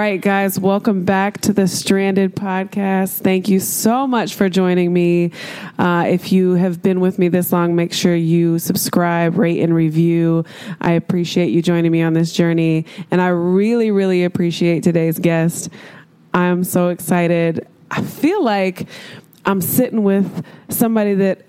Right, guys, welcome back to the Stranded Podcast. Thank you so much for joining me. Uh, if you have been with me this long, make sure you subscribe, rate, and review. I appreciate you joining me on this journey, and I really, really appreciate today's guest. I'm so excited. I feel like I'm sitting with somebody that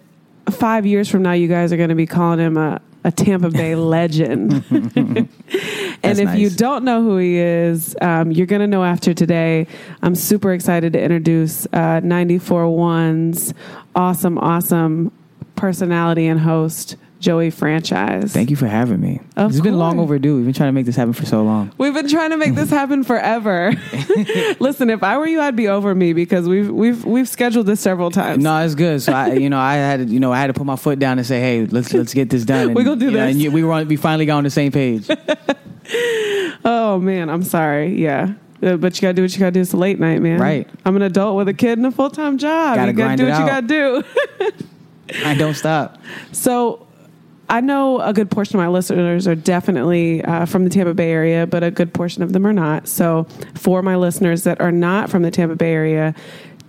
five years from now, you guys are going to be calling him a, a Tampa Bay legend. and if you don't know who he is, um, you're going to know after today. I'm super excited to introduce uh, 94.1's awesome, awesome personality and host, Joey Franchize. Thank you for having me. Of it's been long overdue. We've been trying to make this happen for so long. We've been trying to make this happen forever. Listen, if I were you, I'd be over me because we've we've we've scheduled this several times. No, it's good. So I, you know, I had, to, you know, I had to put my foot down and say, "Hey, let's let's get this done." And, We gonna do you know, this. and you- we were on, we finally got on the same page. Oh man, I'm sorry. Yeah. Uh, But you gotta do what you gotta do. It's a late night, man. Right. I'm an adult with a kid and a full time job. Gotta you gotta grind do it what you gotta do. I don't stop. So I know a good portion of my listeners are definitely uh, from the Tampa Bay area, but a good portion of them are not. So for my listeners that are not from the Tampa Bay area,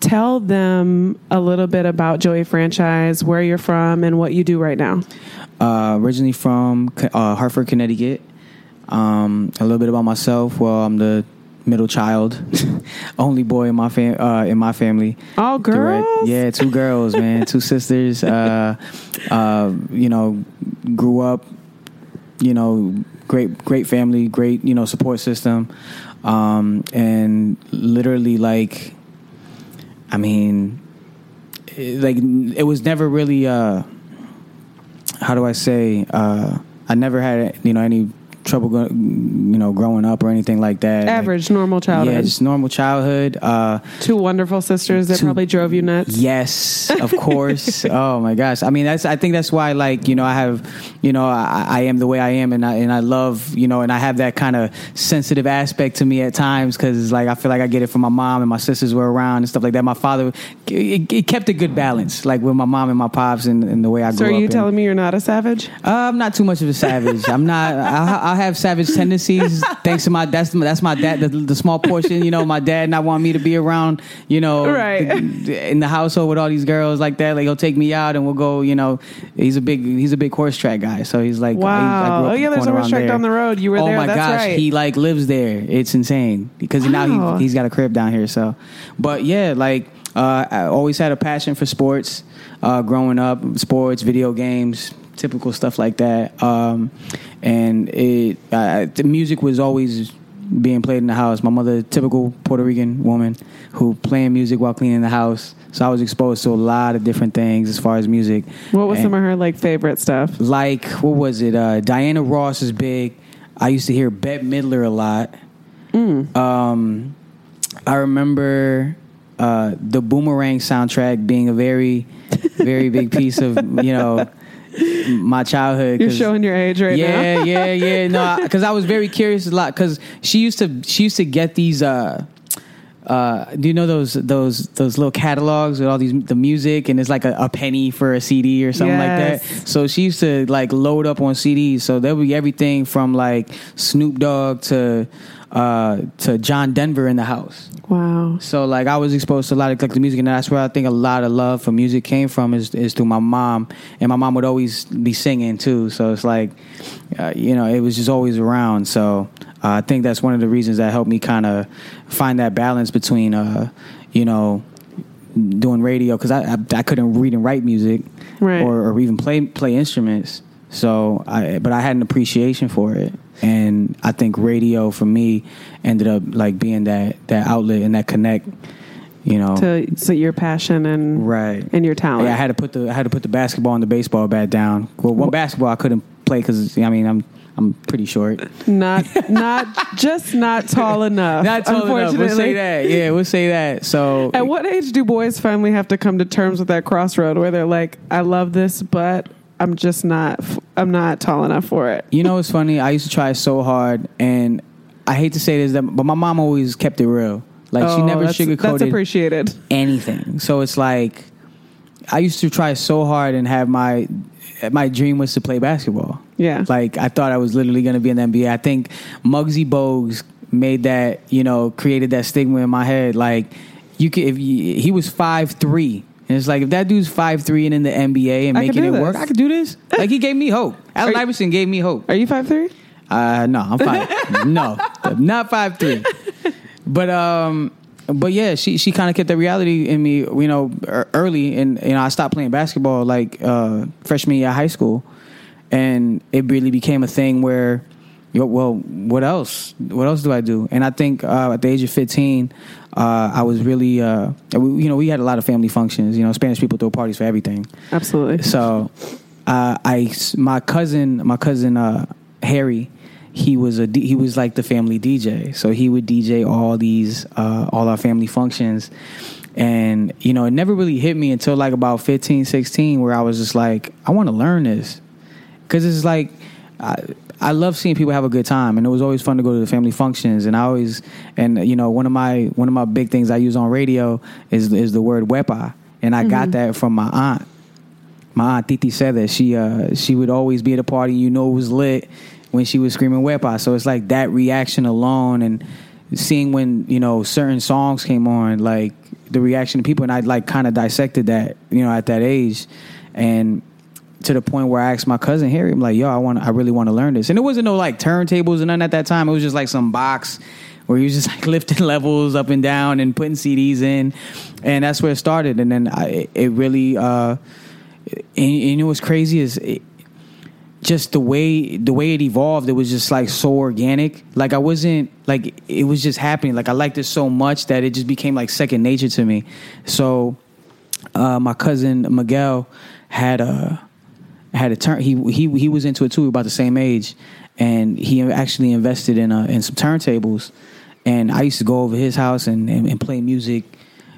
tell them a little bit about Joey Franchize, where you're from, and what you do right now. Uh, originally from uh, Hartford, Connecticut. Um, a little bit about myself. Well, I'm the middle child, only boy in my fam- uh, in my family. All girls? yeah, two girls, man, two sisters. Uh, uh, you know, grew up. You know, great, great family, great, you know, support system, um, and literally, like, I mean, it, like, it was never really. Uh, how do I say? Uh, I never had you know any trouble, you know, growing up or anything like that. Like, Average, normal childhood. yeah, just normal childhood. Uh, Two wonderful sisters that Two- probably drove you nuts. Yes, of course. oh my gosh. I mean, that's. I think that's why, like, you know, I have, you know, I, I am the way I am, and I and I love, you know, and I have that kind of sensitive aspect to me at times because, like, I feel like I get it from my mom and my sisters were around and stuff like that. My father, it, it kept a good balance, like with my mom and my pops and, and the way I So grew are you telling me you're not a savage? uh, I'm not too much of a savage. I'm not. I, I have savage tendencies. Thanks to my that's that's my dad. The, the small portion, you know, my dad not want me to be around. You know, Right. the- in the household with all these girls like that. Like he'll take me out and we'll go. You know, he's a big he's a big horse track guy. So he's like, I- I Wow. Oh, yeah, there's a horse track there. down the road. You were oh there. my That's gosh, right. he like lives there. It's insane because now he he's got a crib down here. So, but yeah, like uh, I always had a passion for sports. Uh, growing up, sports, video games, typical stuff like that. Um, and it the music was always being played in the house. My mother, typical Puerto Rican woman, who playing music while cleaning the house. So I was exposed to a lot of different things as far as music. What was And- some of her like favorite stuff? like what was it? Uh, Diana Ross is big. I used to hear Bette Midler a lot. Um, I remember uh, the Boomerang soundtrack being a very, very big piece of you know my childhood. You're showing your age right now. yeah, yeah, yeah. No, because I was very curious a lot because she used to she used to get these. Uh, uh, do you know those those those little catalogs with all these the music and it's like a, a penny for a CD or something like that. So she used to like load up on CDs. So there would be everything from like Snoop Dogg to uh, to John Denver in the house. Wow. So like I was exposed to a lot of eclectic music, and that's where I think a lot of love for music came from is is through my mom, and my mom would always be singing too. So it's like, uh, you know, it was just always around. So uh, I think that's one of the reasons that helped me kind of find that balance between, uh, you know, doing radio because I, I I couldn't read and write music, Right. or, or even play play instruments. So I but I had an appreciation for it. And I think radio for me ended up like being that that outlet and that connect You know, to so your passion and right. and your talent. Yeah, I had to put the I had to put the basketball and the baseball bat down. Well, one basketball I couldn't play because I mean I'm I'm pretty short. not not just not tall enough. Not tall enough. We'll say that. Yeah, we'll say that. So At what age do boys finally have to come to terms with that crossroad where they're like, I love this, but I'm just not I'm not tall enough for it. You know what's funny? I used to try so hard, and I hate to say this, but my mom always kept it real. Like she Oh, never that's, That's sugarcoated appreciated. anything. So it's like I used to try so hard and have my my dream was to play basketball. Yeah. Like I thought I was literally going to be in the NBA. I think Muggsy Bogues made that, you know, created that stigma in my head. Like you could, if you, he was five three, and it's like if that dude's five three and in the NBA and I making it work. I could do this. Like he gave me hope. Allen Iverson gave me hope. Are you five three? Uh, no, I'm five. no, not five three. But um, but yeah, she she kind of kept the reality in me, you know, early, and you know, I stopped playing basketball like uh, freshman year of high school, and it really became a thing where. Well, what else? What else do I do? And I think uh, at the age of fifteen, uh, I was really, uh, we, you know, we had a lot of family functions. You know, Spanish people throw parties for everything. Absolutely. So, uh, I my cousin, my cousin uh, Harry, he was a he was like the family DJ. So he would DJ all these uh, all our family functions, and you know it never really hit me until like about 15, 16, where I was just like, I want to learn this, because it's like. I, I love seeing people have a good time, and it was always fun to go to the family functions. And I always, and you know, one of my one of my big things I use on radio is is the word wepa, and I got that from my aunt my aunt Titi said that she uh she would always be at a party you know it was lit when she was screaming wepa so it's like that reaction alone and seeing when you know certain songs came on like the reaction of people and I like kind of dissected that you know at that age and to the point where I asked my cousin Harry I'm like yo I want I really want to learn this. And it wasn't no like turntables and none at that time. It was just like some box where he was just like lifting levels up and down and putting CDs in. And that's where it started. And then I, it really uh and, and know what's crazy is it, just the way the way it evolved it was just like so organic. Like i wasn't like it was just happening. Like i liked it so much that it just became like second nature to me. So uh my cousin miguel had a had a turn he he he was into it too about the same age and he actually invested in uh in some turntables and i used to go over his house and and, and play music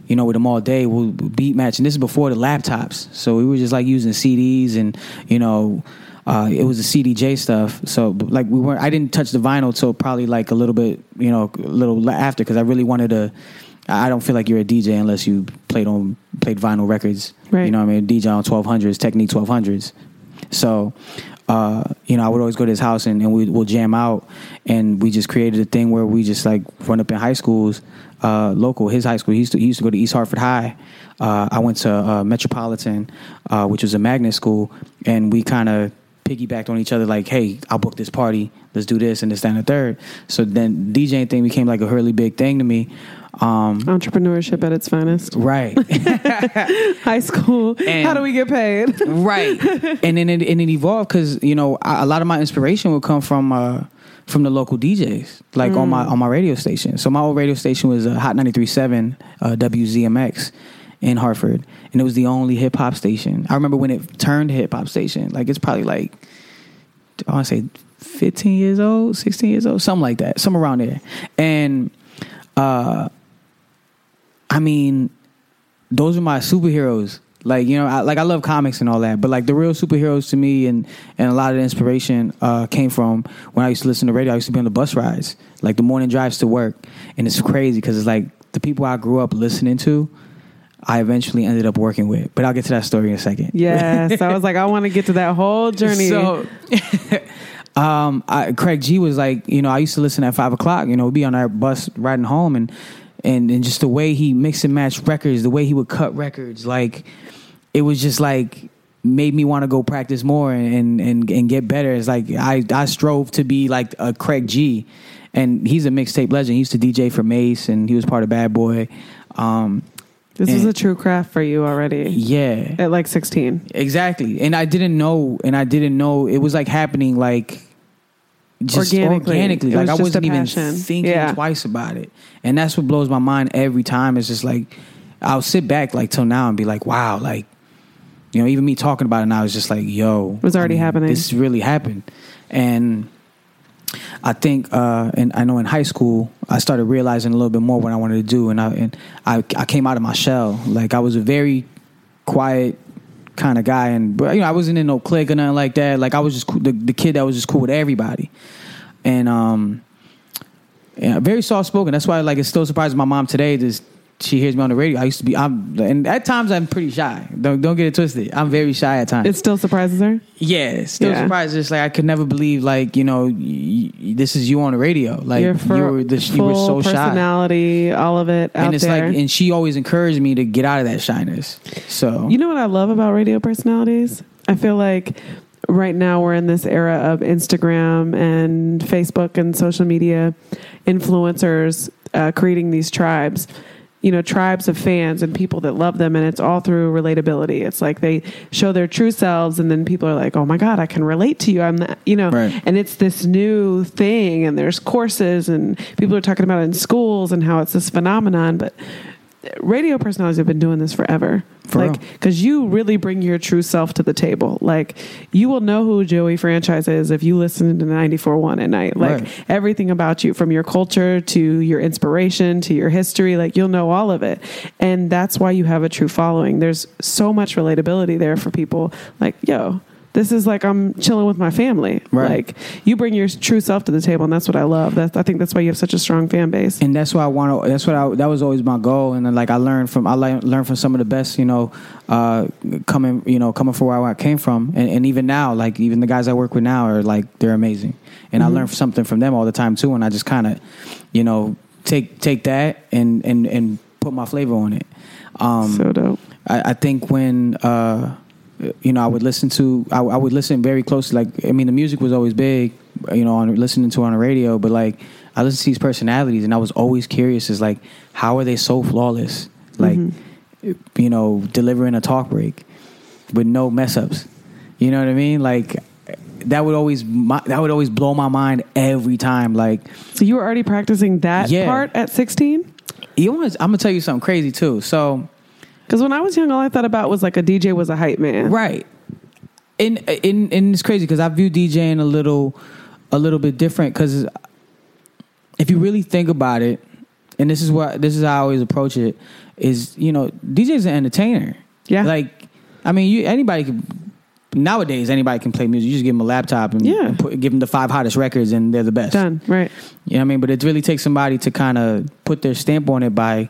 you know, with him all day. We'll beat match, and this is before the laptops, so we were just like using CDs, and you know, uh, it was the CDJ stuff. So like we weren't. I didn't touch the vinyl till probably like a little bit, you know, a little after because I really wanted to. I don't feel like you're a DJ unless you played on played vinyl records. Right. You know, what I mean, DJ on twelve hundreds, Technics twelve hundreds. So, uh, you know, I would always go to his house and, and we will jam out, and we just created a thing where we just like run up in high schools, uh, local. His high school, he used to he used to go to East Hartford High. Uh, I went to uh, Metropolitan, uh, which was a magnet school, and we kind of piggybacked on each other. Like, hey, I'll book this party. Let's do this and this, that, and the third. So then DJing thing became like a really big thing to me. Um, Entrepreneurship at its finest. right. High school. And- How do we get paid? right and then it, and it evolved because you know I, a lot of my inspiration would come from uh from the local DJs like on my on my radio station so my old radio station was uh, Hot 93.7 uh, WZMX in Hartford and it was the only hip hop station I remember when it turned hip hop station like it's probably like I want to say 15 years old 16 years old something like that somewhere around there and uh I mean those are my superheroes. Like you know, I, like I love comics and all that, but like the real superheroes to me and and a lot of the inspiration uh, came from when I used to listen to radio. I used to be on the bus rides, like the morning drives to work, and it's crazy because it's like the people I grew up listening to. I eventually ended up working with, but I'll get to that story in a second. yes. I was like, I want to get to that whole journey. So, um, I, Craig G was like, you know, I used to listen at five o'clock. You know, we'd be on our bus riding home, and and and just the way he mix and match records, the way he would cut records, like it was just like made me want to go practice more and and and get better. It's like I I strove to be like a Craig G, and he's a mixtape legend. He used to DJ for Mace, and he was part of Bad Boy. Um, this was and- a true craft for you already yeah, at like 16. Exactly. And I didn't know and I didn't know it was like happening like just Organically. organically. Was Like I wasn't even thinking Yeah. twice about it. And that's what blows my mind every time. It's just like I'll sit back like till now and be like, wow, like you know, even me talking about it now is just like, yo, It was already happening. This really happened, and I think, uh, and I know in high school, I started realizing a little bit more what I wanted to do, and I and I, I came out of my shell. Like I was a very quiet kind of guy, and you know, I wasn't in no clique or nothing like that. Like I was just cool, the, the kid that was just cool with everybody, and um, yeah, very soft spoken. That's why like it still surprises my mom today. Just she hears me on the radio. I used to be, I'm, and at times I'm pretty shy. Don't don't get it twisted. I'm very shy at times. It still surprises her. Yeah, it's still Yeah. surprised. It's like I could never believe, like you know, y- y- this is you on the radio. Like you were, the, you were so shy, personality, all of it out and it's there. like, and she always encouraged me to get out of that shyness. So You know what I love about radio personalities? I feel like right now we're in this era of Instagram and Facebook and social media influencers uh, creating these tribes. You know, tribes of fans and people that love them, and it's all through relatability. It's like they show their true selves, and then people are like, "Oh my god, I can relate to you." I'm, that, you know, Right. and it's this new thing, and there's courses, and people are talking about it in schools and how it's this phenomenon. But radio personalities have been doing this forever. For like, because you really bring your true self to the table. Like, you will know who Joey Franchize is if you listen to 94.1 at night. Like, Right. everything about you, from your culture to your inspiration to your history, like, you'll know all of it. And that's why you have a true following. There's so much relatability there for people. Like, yo, this is like I'm chilling with my family. Right. Like, you bring your true self to the table, and that's what I love. That's, I think that's why you have such a strong fan base. and that's why I want to. That's what I. That was always my goal, and then like I learned from. I learned from some of the best. You know, uh, coming. You know, coming from where I came from, and, and even now, like even the guys I work with now are like they're amazing, and I learn something from them all the time too. And I just kind of, you know, take take that and and and put my flavor on it. Um, so dope. I, I think when uh, you know I would listen to I, I would listen very closely. Like I mean, the music was always big, you know, on listening to on the radio. But like I listened to these personalities, and I was always curious: is like how are they so flawless? Like mm-hmm. you know, delivering a talk break with no mess ups. You know what I mean? Like that would always my, that would always blow my mind every time. Like So you were already practicing that Yeah. part at 16? you want, I'm gonna tell you something crazy too. So. Because when I was young, all I thought about was like a DJ was a hype man. Right. And and and it's crazy because I view DJing a little a little bit different because if you really think about it, and this is what this is how I always approach it, is you know DJ's an entertainer. Yeah. Like, I mean, you anybody can nowadays anybody can play music. You just give them a laptop and, Yeah. and put, give them the five hottest records, and they're the best. Done. Right. You know what I mean? But it really takes somebody to kind of put their stamp on it by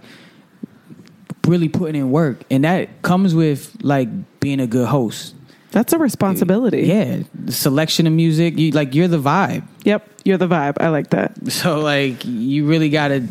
really putting in work, and that comes with like being a good host. That's a responsibility. Yeah, the selection of music, you like you're the vibe. Yep. You're the vibe. I like that. So like you really got to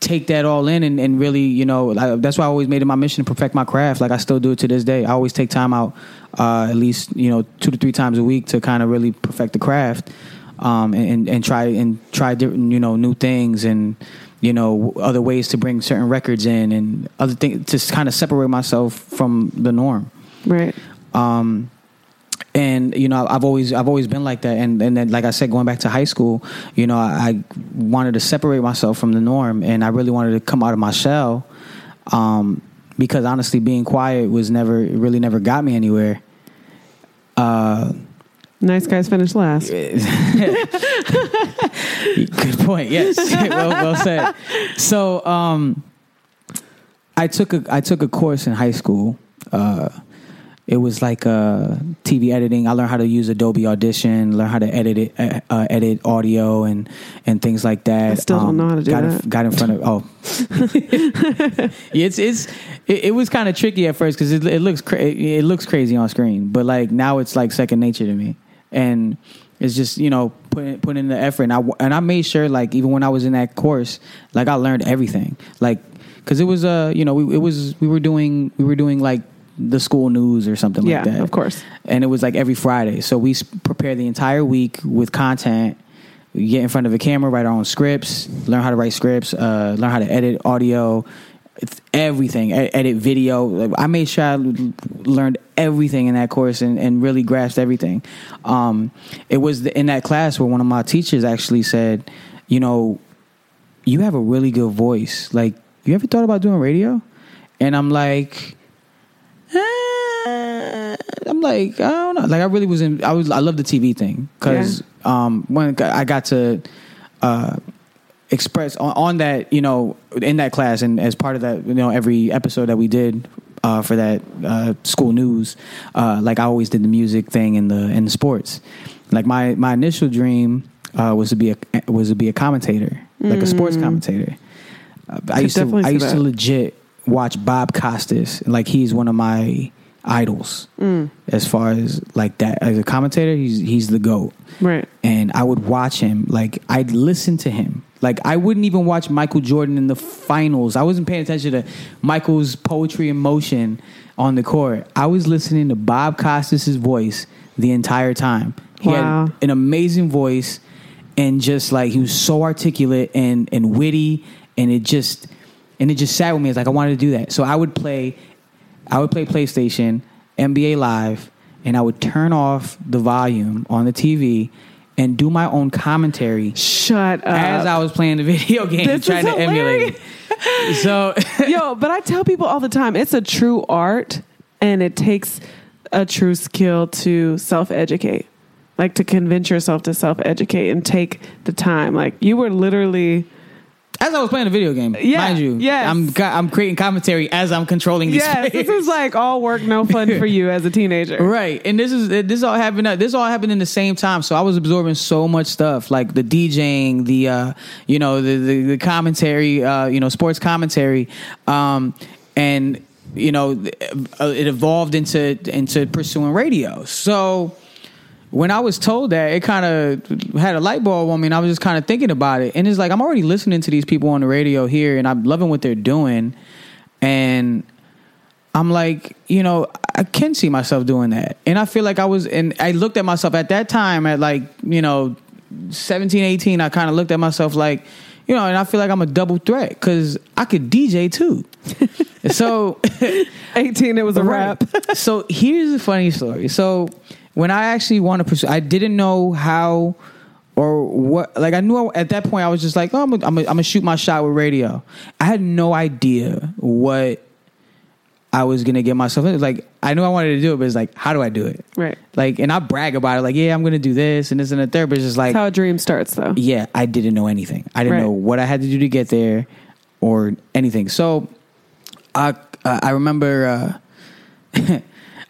take that all in and, and really, you know, like, that's why I always made it my mission to perfect my craft. Like I still do it to this day. I always take time out, uh, at least you know two to three times a week to kind of really perfect the craft, um, and and try and try different you know new things and you know other ways to bring certain records in and other things to kind of separate myself from the norm. Right. Um, and you know, I've always I've always been like that. And and then, like I said, going back to high school, you know, I, I wanted to separate myself from the norm, and I really wanted to come out of my shell. Um, because honestly, being quiet was never really never got me anywhere. Uh, Nice guys finish last. Good point. Yes, well, well said. So, um, I took a I took a course in high school. Uh, it was like uh, TV editing. I learned how to use Adobe Audition, learn how to edit it, uh, uh, edit audio and and things like that. Um, I still don't know how to do got In, that. got in front of oh, it's it's it, it was kind of tricky at first because it, it looks cra- it looks crazy on screen, but like now it's like second nature to me, and it's just you know putting putting in the effort. And I and I made sure like even when I was in that course, like I learned everything, like because it was uh you know we it was we were doing we were doing like the school news or something Yeah, like that, of course. and it was like every Friday. So we s- prepare the entire week with content. We get in front of a camera, write our own scripts, learn how to write scripts, uh, learn how to edit audio, it's everything, edit video. I made sure I learned everything in that course and, and really grasped everything. Um, it was the, in that class where one of my teachers actually said, you know, you have a really good voice. Like, you ever thought about doing radio? and I'm like, eh, I'm like, I don't know. Like I really was in. I was. I love the TV thing because um, when I got to uh, express on, on that, you know, in that class and as part of that, you know, every episode that we did uh, for that uh, school news, uh, like I always did the music thing in the in the sports. Like my my initial dream uh, was to be a was to be a commentator, like a sports commentator. Uh, I used to I used to legit watch Bob Costas. Like he's one of my idols as far as like that as a commentator. He's he's the goat Right. and I would watch him. Like I'd listen to him. Like I wouldn't even watch Michael Jordan in the finals. I wasn't paying attention to Michael's poetry and motion on the court. I was listening to Bob Costas' voice the entire time. He Wow. had an amazing voice and just like he was so articulate and and witty and it just and it just sat with me. It's like I wanted to do that. So I would play I would play PlayStation, NBA Live, and I would turn off the volume on the TV and do my own commentary Shut up. as I was playing the video game, This is trying to emulate it. So Yo, but I tell people all the time, it's a true art and it takes a true skill to self educate. Like to convince yourself to self educate and take the time. Like you were literally as I was playing a video game, Yeah, mind you, Yeah, I'm I'm creating commentary as I'm controlling these Yes, players. this is like all work, no fun for you as a teenager. Right, and this is this all happened. This all happened in the same time. So I was absorbing so much stuff, like the DJing, the uh, you know, the the, the commentary, uh, you know, sports commentary, um, and you know, uh, it evolved into into pursuing radio. So when I was told that, it kind of had a light bulb on me, and I was just kind of thinking about it. And it's like I'm already listening to these people on the radio here, and I'm loving what they're doing, and I'm like, you know, I can see myself doing that. And I feel like I was, and I looked at myself at that time at like, you know, 17, 18, I kind of looked at myself like, you know, and I feel like I'm a double threat because I could DJ too. so, 18, it was a Right. wrap. so here's a funny story. So when I actually want to pursue, I didn't know how or what. Like I knew at that point I was just like, oh, I'm gonna I'm gonna shoot my shot with radio. I had no idea what I was gonna get myself in. Like I knew I wanted to do it, but it's like, how do I do it? Right. Like, and I brag about it. Like, yeah, I'm gonna do this and this and the third. But it's just like, That's how a dream starts, though. yeah, I didn't know anything. I didn't Right. know what I had to do to get there or anything. So I uh, I remember uh,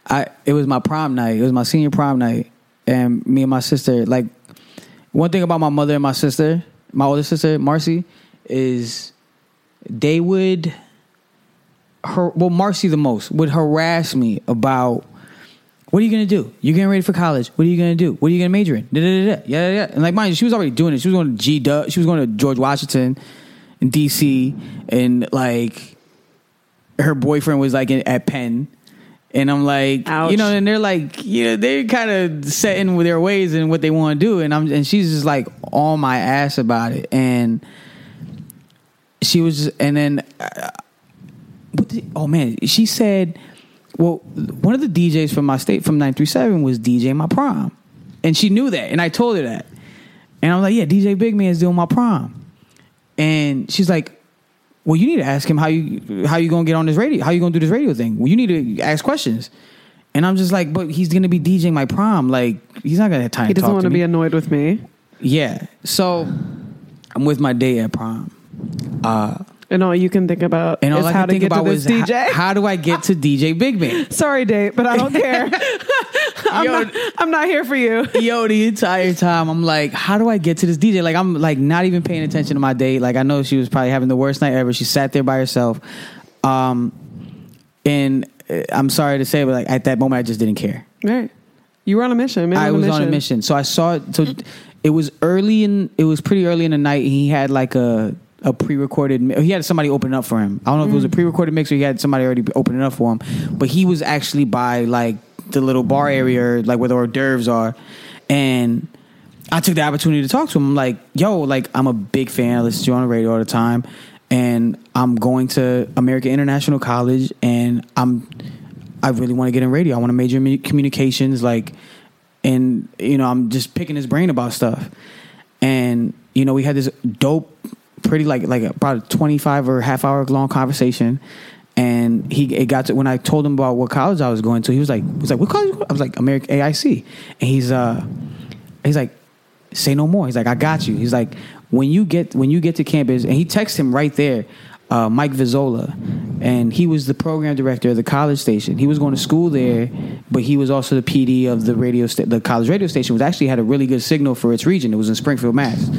I it was my prom night. It was my senior prom night, and me and my sister. Like one thing about my mother and my sister, my older sister Marcy, is they would her well Marcy the most would harass me about what are you gonna do? You're getting ready for college. What are you gonna do? What are you gonna major in? Da, da, da, yeah, yeah. And like, mind you, she was already doing it. She was going to G Dub. She was going to George Washington in D.C. and like her boyfriend was like in, at Penn. And I'm like, Ouch. you know, and they're like, you know, they're kind of set in with their ways and what they want to do. And I'm, and she's just like on my ass about it. And she was, and then, uh, did, oh man, she said, well, one of the DJs from my state from 937 was DJ my prom. And she knew that. And I told her that. And I was like, yeah, DJ Big Man is doing my prom. And she's like, well, you need to ask him how you how you gonna get on this radio, how you gonna do this radio thing. Well, you need to ask questions. And I'm just like, but he's gonna be DJing my prom. Like, he's not gonna have time He doesn't want to to be annoyed with me. yeah. So I'm with my date at prom. Uh, And all you can think about And all is I how to think get about to this DJ. how do I get to DJ Big Man? Sorry, date, but I don't care. I'm, Yo, not, I'm not here for you. Yo, the entire time I'm like, how do I get to this DJ? Like I'm like not even paying attention to my date. Like I know she was probably having the worst night ever. She sat there by herself. Um and uh, I'm sorry to say, but like at that moment I just didn't care. Right. You were on a mission. Man I on was mission. on a mission. So I saw it so it was early in it was pretty early in the night. He had like a a pre-recorded mi- he had somebody open up for him. I don't know if it was a mm. pre-recorded mix or he had somebody already opening up for him. But he was actually by like the little bar area like where the hors d'oeuvres are. And I took the opportunity to talk to him. I'm like, yo, like I'm a big fan. I listen to you on the radio all the time. And I'm going to American International College and I'm I really want to get in radio. I want to major in communications, like and you know, I'm just picking his brain about stuff. And you know, we had this dope, pretty like like about a 25 or half hour long conversation. And he it got to when I told him about what college I was going to, he was like, he was like, what college? I was like, American AIC, and he's uh, he's like, say no more. He's like, I got you. He's like, when you get when you get to campus, and he texted him right there, uh, Mike Vizzola, and he was the program director of the college station. He was going to school there, but he was also the PD of the radio sta- the college radio station. Was actually had a really good signal for its region. It was in Springfield, Mass,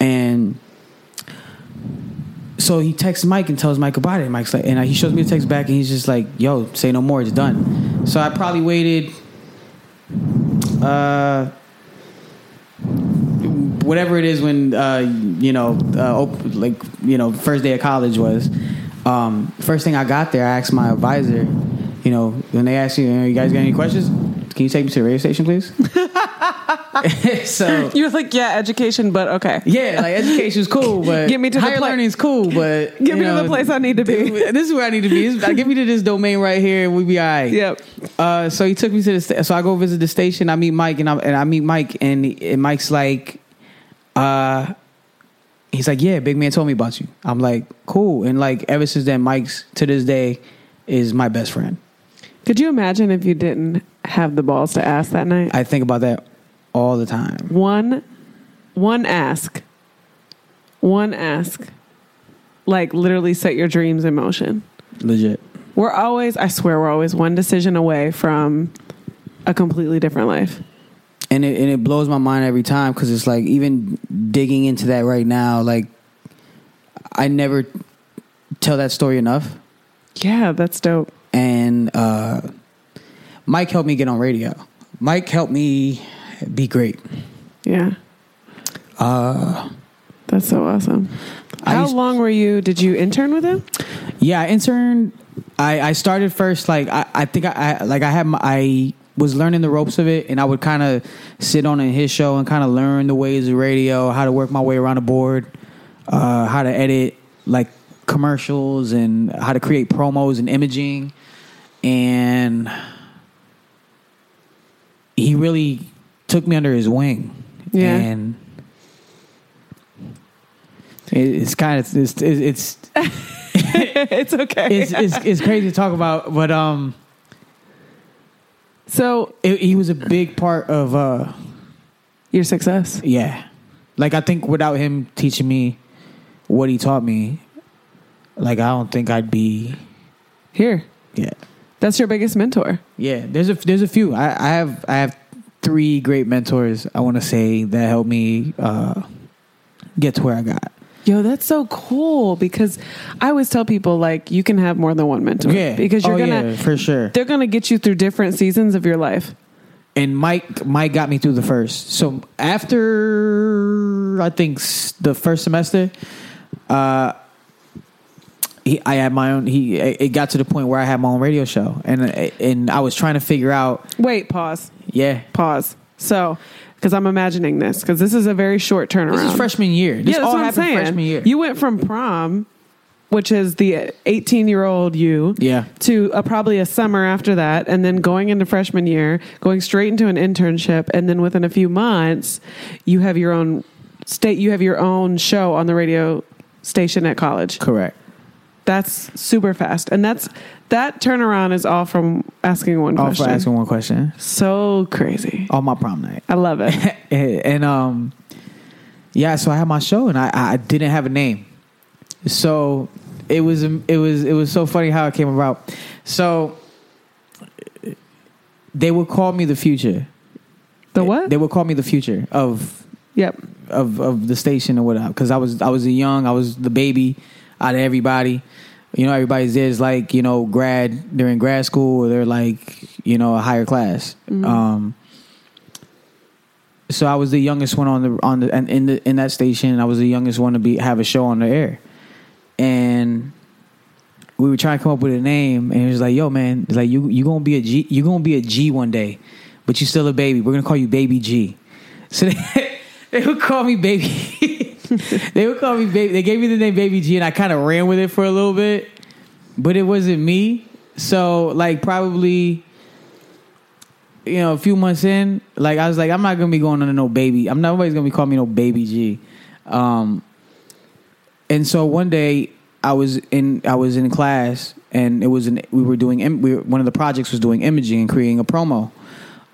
and so he texts Mike and tells Mike about it. Mike's like, and he shows me the text back, and he's just like, "Yo, say no more. It's done." So I probably waited, uh, whatever it is when uh, you know, uh, op- like you know, first day of college was. Um, first thing I got there, I asked my advisor, you know, when they ask you, "You guys got any questions? Can you take me to the radio station, please?" so You're like, yeah, education, but okay. yeah, like education's cool, but Get me to the higher pla- learning's cool, but Get me to the place I need to be. This is where I need to be. This- Get me to this domain right here, and we be all right. Yep. Uh, so he took me to the sta- so I go visit the station. I meet Mike, and I and I meet Mike, and, and Mike's like, uh, he's like, yeah, big man told me about you. I'm like, cool, and like ever since then, Mike's to this day is my best friend. Could you imagine if you didn't have the balls to ask that night? I think about that all the time. one one ask one ask like literally set your dreams in motion Legit. we're always i swear we're always one decision away from a completely different life and it and it blows my mind every time because it's like even digging into that right now, like I never tell that story enough. yeah that's dope And uh, Mike helped me get on radio. Mike helped me be great. yeah Uh, that's so awesome how used- long were you did you intern with him yeah, I interned. I, I started first like I, I think I, I like I had my, I was learning the ropes of it, and I would kind of sit on in his show and kind of learn the ways of radio, how to work my way around the board, uh, how to edit like commercials, and how to create promos and imaging, and he really took me under his wing, Yeah. and. it- It's kind of it's it's it's okay it's, it's it's crazy to talk about, but um, so it, he was a big part of uh, your success yeah. Like I think without him teaching me what he taught me, like I don't think I'd be here yeah that's your biggest mentor yeah. There's a there's a few. I, I have I have three great mentors. I want to say that helped me uh, get to where I got. Yo, that's so cool because I always tell people like you can have more than one mentor. Yeah, Because you're Oh, gonna yeah, for sure. they're gonna get you through different seasons of your life. and Mike Mike got me through the first. So after I think the first semester, uh, he, I had my own. He it got to the point where I had my own radio show, and and I was trying to figure out. Wait, pause. Yeah, Pause. So because I'm imagining this, because this is a very short turnaround. this is freshman year. This yeah, that's all what I'm saying. freshman year. You went from prom, which is the 18 year old you, Yeah. to a, probably a summer after that, and then going into freshman year, going straight into an internship, and then within a few months, you have your own state. You have your own show on the radio station at college. correct. That's super fast, and that's that turnaround is all from asking one All question. for asking one question So crazy. on my prom night. I love it. and um yeah so i had my show and i i didn't have a name so it was it was it was so funny how it came about so they would call me the future The what? they would call me the future of Yep. of of the station or whatever because i was i was a young i was the baby out of everybody you know everybody's there is like you know grad they're in grad school or they're like you know a higher class um so I was the youngest one on the on the and in the in that station. I was the youngest one to be have a show on the air, and we were trying to come up with a name. And he was like, "Yo, man, it's like you you gonna be a G, you gonna be a G one day, but you still a baby. We're gonna call you Baby G." So they, they would call me Baby. they would call me Baby. They gave me the name Baby G, and I kind of ran with it for a little bit, but it wasn't me. So like probably you know, a few months in, like I was like, I'm not gonna be going under no baby. I'm nobody's gonna be calling me no baby G. Um, and so one day I was in I was in class and it was an, we were doing we were, one of the projects was doing imaging and creating a promo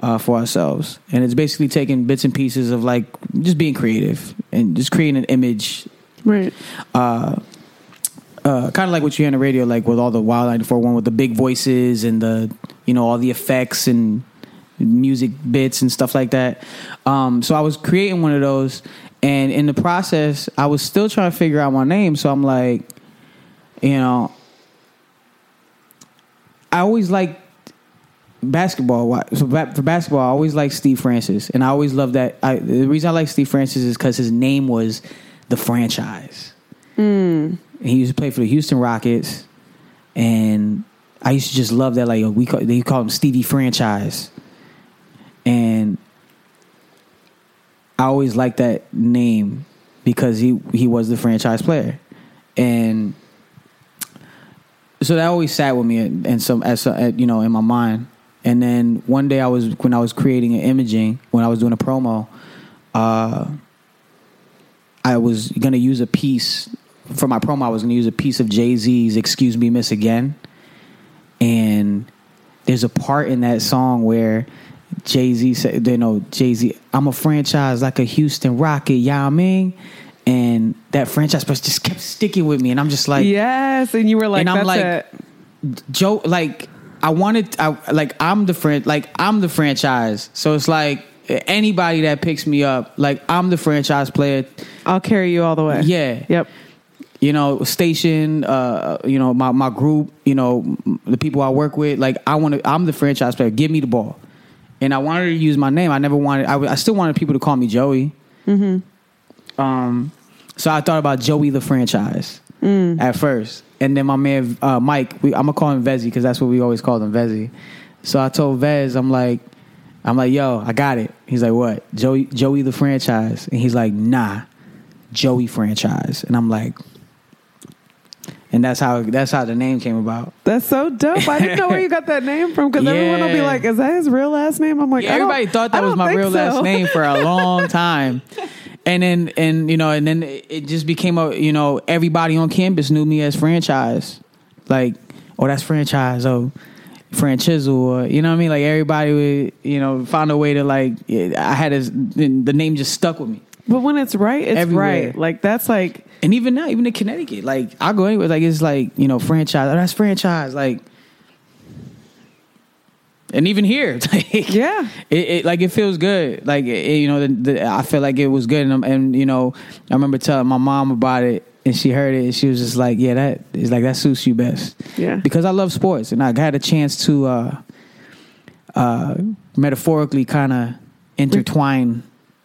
uh, for ourselves, and it's basically taking bits and pieces of like just being creative and just creating an image Right. uh, uh, kind of like what you hear on the radio, like with all the Wild 941 with the big voices and the, you know, all the effects and music bits and stuff like that. Um, so I was creating one of those, and in the process, I was still trying to figure out my name. So I'm like, you know, I always liked basketball. So for basketball, I always liked Steve Francis, and I always loved that. I, the reason I like Steve Francis is because his name was the franchise. And he used to play for the Houston Rockets, and I used to just love that. Like we call, they call him Stevie Franchise, and I always liked that name because he he was the franchise player, and so that always sat with me and, and some as you know in my mind. And then one day I was when I was creating an imaging when I was doing a promo, uh, I was gonna use a piece for my promo. I was gonna use a piece of Jay Z's "Excuse Me, Miss Again," and there's a part in that song where Jay Z said, "You know, Jay Z, I'm a franchise like a Houston Rocket, Yao Ming." And that franchise person just kept sticking with me, and I'm just like, yes, and you were like, And I'm "That's like- it." Joe, like I wanted, I like I'm the friend, like I'm the franchise. So it's like anybody that picks me up, like I'm the franchise player. I'll carry you all the way. Yeah. Yep. You know, station, uh, you know, my my group, you know, the people I work with. Like I want to, I'm the franchise player. Give me the ball. And I wanted to use my name. I never wanted. I, I still wanted people to call me Joey. Mhm. Um, so I thought about Joey the franchise at first, and then my man uh, Mike. We, I'm gonna call him Vezi because that's what we always called him, Vezi. So I told Vez, I'm like, I'm like, yo, I got it. He's like, what? Joey, Joey the franchise, and he's like, nah, Joey franchise, and I'm like. And that's how that's how the name came about. That's so dope. I didn't know where you got that name from because everyone will be like, "Is that his real last name?" I'm like, Yeah, everybody thought that was my real so. last name for a long time. And then and you know, and then it just became a you know, everybody on campus knew me as franchise. Like, oh that's franchise, oh Franchizzle, or you know what I mean? Like everybody would, you know, find a way to like I had his the name just stuck with me. But when it's right, it's Everywhere. right. Like that's like And even now, even in Connecticut, like I go anywhere, like it's like, you know, franchise, oh that's franchise, like and even here, like, Yeah. it, it like it feels good. Like it, you know, the, the, I feel like it was good, and, and you know, I remember telling my mom about it, and she heard it, and she was just like, "Yeah, that is like that suits you best." Yeah. because I love sports, and I had a chance to uh, uh, metaphorically kind of intertwine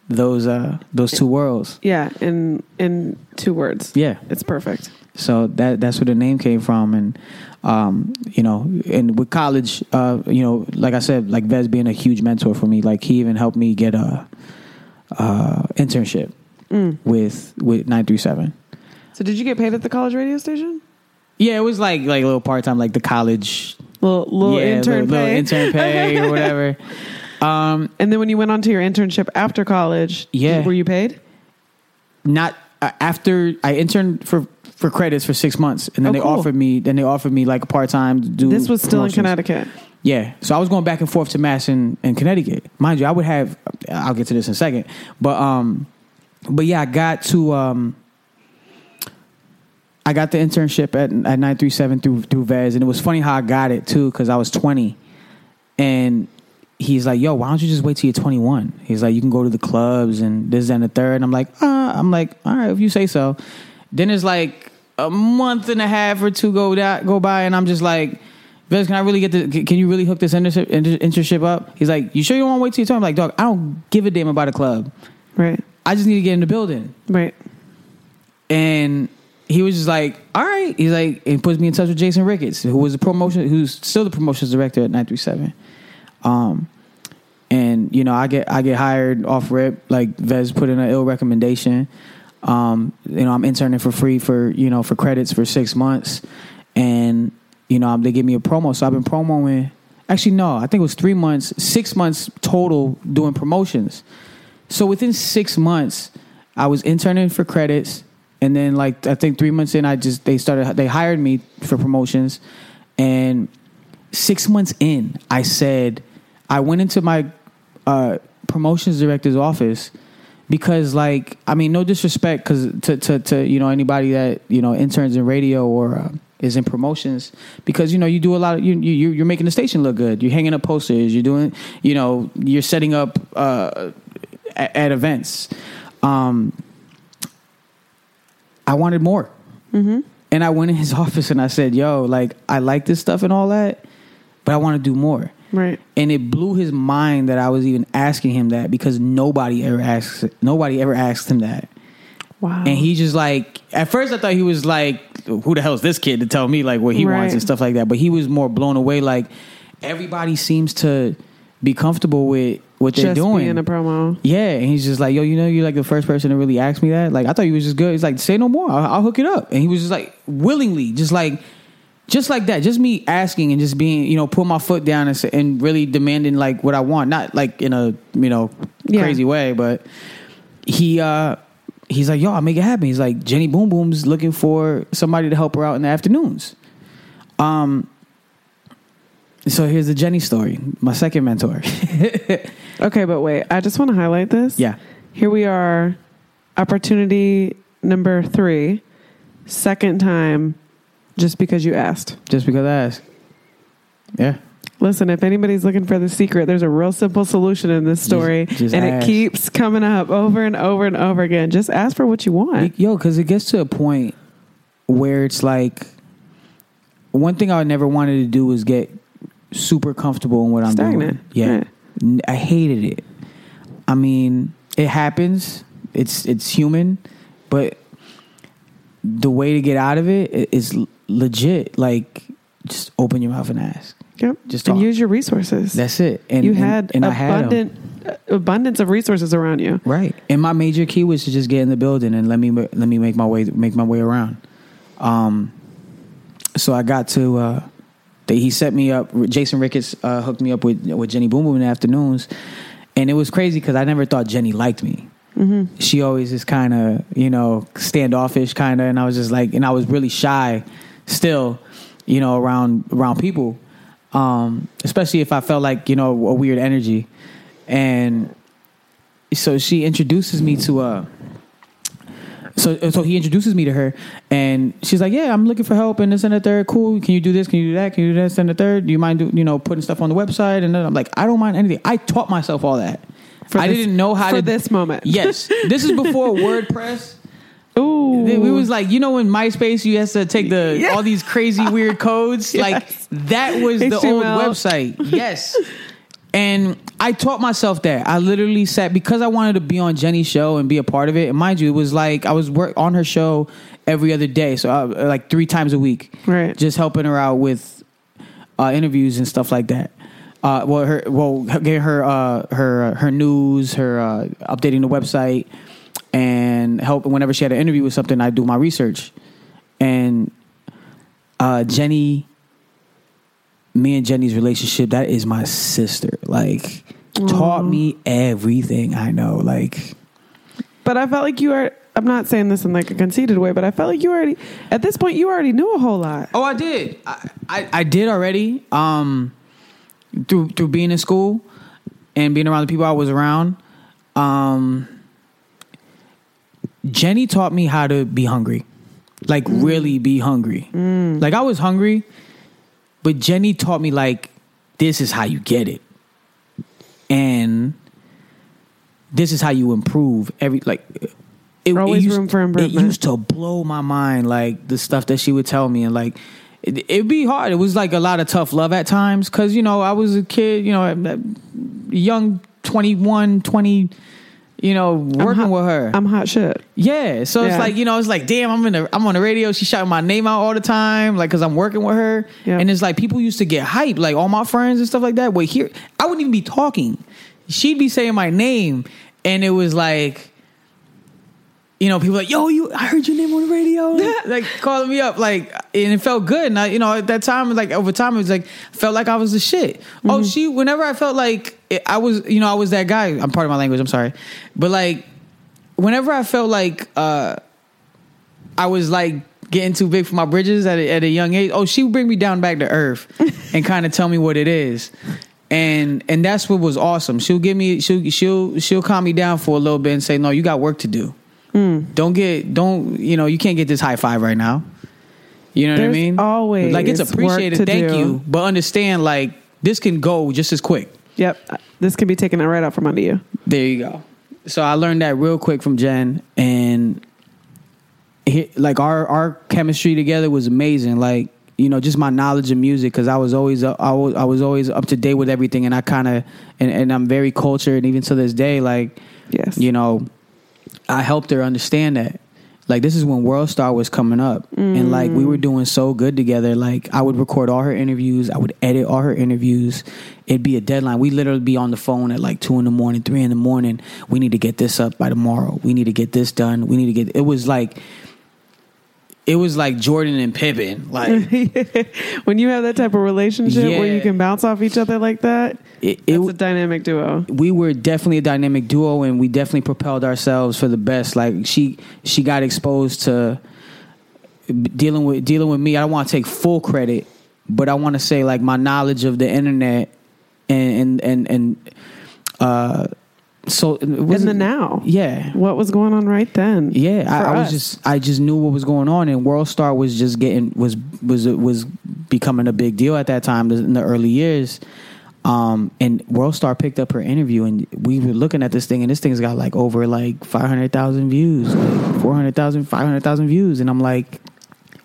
those uh, those two worlds. yeah, in in two words. Yeah, It's perfect. so that that's where the name came from, and um, you know, and with college, uh, you know, like I said, like Vez being a huge mentor for me, like he even helped me get a, uh internship with with nine three seven. So did you get paid at the college radio station? Yeah, it was like like a little part time, like the college Little little yeah, intern little, little pay. intern pay or whatever. Um, And then when you went on to your internship after college, Yeah. were you paid? not uh, after I interned for for credits for six months, and then Oh, they cool. offered me then they offered me like a part time to do. This was still in promotions. Connecticut. Yeah, so I was going back and forth to Mass in, in Connecticut. Mind you, I would have. I'll get to this in a second, but um, but yeah, I got to um, I got the internship at at nine three seven through through Vez, and it was funny how I got it too because I was twenty, and he's like, "Yo, why don't you just wait till you're 21?" He's like, "You can go to the clubs and this that, and the third. And I'm like, uh, I'm like, all right, if you say so. Then it's like a month and a half or two go that go by, and I'm just like. Vez, can I really get the? Can you really hook this internship, internship up? He's like, you sure you want to wait till your time? I'm like, dog, I don't give a damn about a club. Right. I just need to get in the building. Right. And he was just like, all right. He's like, he puts me in touch with Jason Ricketts, who was the promotion, who's still the promotions director at 937. Um, and you know, I get I get hired off rip. Like Vez put in an ill recommendation. Um, you know, I'm interning for free for you know for credits for six months, and you know they give me a promo. So I've been promoing. Actually, no, I think it was three months, six months total doing promotions. So within six months, I was interning for credits, and then like I think three months in, I just they started they hired me for promotions, And six months in, I said, I went into my uh, promotions director's office because, like, I mean, no disrespect, because to, to to you know anybody that you know interns in radio or uh, is in promotions, because you know you do a lot of you you you're making the station look good. You're hanging up posters. You're doing you know you're setting up uh, at, at events. Um, I wanted more. Mm-hmm. And I went in his office and I said, "Yo, like I like this stuff and all that, but I want to do more." Right. And it blew his mind that I was even asking him that because nobody ever asks nobody ever asked him that. Wow. And he just like at first I thought he was like, "Who the hell is this kid to tell me like what he Right. wants and stuff like that?" But he was more blown away. Like everybody seems to be comfortable with what they're doing. being a promo. Yeah, and he's just like, yo, you know, you're like the first person to really ask me that. Like, I thought you was just good. He's like, say no more. I'll, I'll hook it up. And he was just like, willingly, just like, just like that, just me asking and just being, you know, put my foot down and, and really demanding like what I want, not like in a you know Yeah. crazy way, but he uh he's like, yo, I'll make it happen. He's like, Jenny Boom Boom's looking for somebody to help her out in the afternoons. Um. So here's the Jenny story. My second mentor. Okay, but wait. I just want to highlight this. yeah. Here we are, opportunity number three, second time, just because you asked. Just because I asked. Yeah. Listen, if anybody's looking for the secret, there's a real simple solution in this story, Just- just and it keeps coming up over and over and over again. Just ask for what you want. Yo, because it gets to a point where it's like one thing I never wanted to do was get super comfortable in what I'm Stagnant. doing. Yeah. N- I hated it. I mean, it happens. It's it's human, but the way to get out of it is legit. Like, just open your mouth and ask. Yep. Just and use your resources. That's it. And you and- had and I had abundant uh, abundance of resources around you. Right. And my major key was to just get in the building and let me let me make my way make my way around. Um so I got to uh they, he set me up Jason Ricketts uh, hooked me up with with Jenny Boom Boom in the afternoons and it was crazy cuz I never thought Jenny liked me. Mm-hmm. She always is kind of, you know, standoffish kind of and I was just like and I was really shy still, you know, around around people. Um especially if I felt like, you know, a weird energy. And so she introduces me to uh so so he introduces me to her and she's like yeah i'm looking for help and this and the third. Cool. Can you do this? Can you do that? Can you do this and the third? Do you mind do, you know putting stuff on the website? And then i'm like i don't mind anything. I taught myself all that. For i this- didn't know how for to this moment. yes. This is before wordpress Ooh. it was like you know when MySpace you had to take the Yeah. all these crazy weird codes like that was the old website yes and I taught myself that I literally sat because I wanted to be on Jenny's show and be a part of it and mind you it was like I was work on her show every other day so uh, like three times a week Right. just helping her out with uh, interviews and stuff like that. Uh, well, her well getting her uh, her her news, her uh, updating the website, and help whenever she had an interview with something. I do my research, and uh, Jenny, me and Jenny's relationship that is my sister. Like taught me everything I know. Like But I felt like you are. I'm not saying this in like a conceited way, but I felt like you already at this point you already knew a whole lot. Oh, I did. I, I, I did already. Um, through through being in school and being around the people I was around. Um, Jenny taught me how to be hungry, like mm. really be hungry. Mm. Like I was hungry, but Jenny taught me like this is how you get it, and this is how you improve every like. It, Always used, room for improvement. It used to blow my mind, like the stuff that she would tell me, and like it, it'd be hard. It was like a lot of tough love at times because you know I was a kid, you know, young 21, 20, you know, working hot- with her. I'm hot shit. Yeah, so it's like you know, it's like damn, I'm in the, I'm on the radio. She's shouting my name out all the time, like because I'm working with her. Yeah. And it's like people used to get hyped, like all my friends and stuff like that. Wait, here, I wouldn't even be talking. She'd be saying my name, and it was like, you know, people like, yo, you, I heard your name on the radio, like calling me up, like, and it felt good. And I, you know, at that time, like over time, it was like felt like I was the shit. Oh, she, whenever I felt like it, I was, you know, I was that guy. I'm part of my language. I'm sorry, but like whenever I felt like uh I was like getting too big for my bridges at a, at a young age. Oh, she would bring me down back to earth and kind of tell me what it is. And and that's what was awesome. She'll give me she'll she'll she'll calm me down for a little bit and say, "No, you got work to do. Don't get don't you know you can't get this high five right now. You know what I mean? always like it's appreciated. Thank do. you, but understand like this can go just as quick. Yep. This can be taken right out from under you. There you go. So I learned that real quick from Jen, and he, like our our chemistry together was amazing. Like you know, just my knowledge of music because I was always uh, I was I was always up to date with everything, and I kind of and, and I'm very cultured, and even to this day, like Yes. you know, I helped her understand that. Like this is when World Star was coming up, and like we were doing so good together. Like I would record all her interviews, I would edit all her interviews. It'd be a deadline. We literally be on the phone at like two in the morning, three in the morning. We need to get this up by tomorrow. We need to get this done. We need to get. It was like, it was like Jordan and Pippen. Like when you have that type of relationship where you can bounce off each other like that, it, it, it's a dynamic duo. we were definitely a dynamic duo and we definitely propelled ourselves for the best like she she got exposed to dealing with dealing with me i don't want to take full credit but i want to say like my knowledge of the internet and and and, and uh so it In the now. yeah What was going on right then? yeah, I, I was just I just knew what was going on, and World Star was just getting was was was becoming a big deal at that time in the early years. Um, and World Star picked up her interview, and we were looking at this thing, and this thing's got like over like five hundred thousand views, like 400,000, 500,000 views, and I'm like,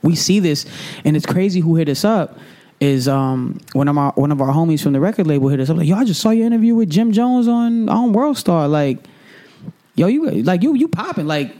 we see this, and it's crazy who hit us up. Is um one of our one of our homies from the record label hit us. Up like yo I just saw your interview with Jim Jones on on World Star. Like yo you like you you popping. Like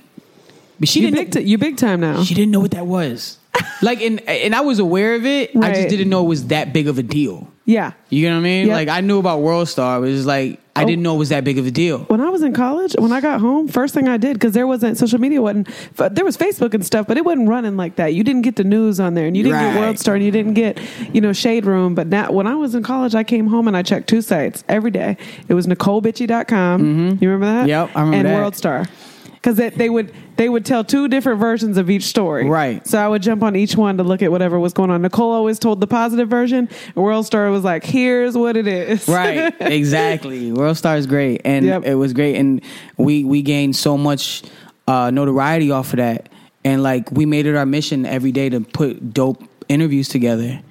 but she You didn't big, t- you big time now. she didn't know what that was. Like and and I was aware of it. I just didn't know it was that big of a deal. Yeah. you know what I mean? Yep. like I knew about World Star. But it was like I Oh. didn't know it was that big of a deal When I was in college, when I got home, first thing I did because there wasn't social media wasn't there was Facebook and stuff, but it wasn't running like that. You didn't get the news on there, and you didn't Right. get World Star, and you didn't get you know Shade Room. But now, when I was in college, I came home and I checked two sites every day. It was NecoleBitchie.com. You remember that? Mm-hmm. Yep, I remember and that. World Star. Because they, they would they would tell two different versions of each story, Right. So I would jump on each one to look at whatever was going on. Necole always told the positive version, World Star was like, "Here's what it is." right exactly world star is great and Yep. it was great and we we gained so much uh notoriety off of that and like we made it our mission every day to put dope interviews together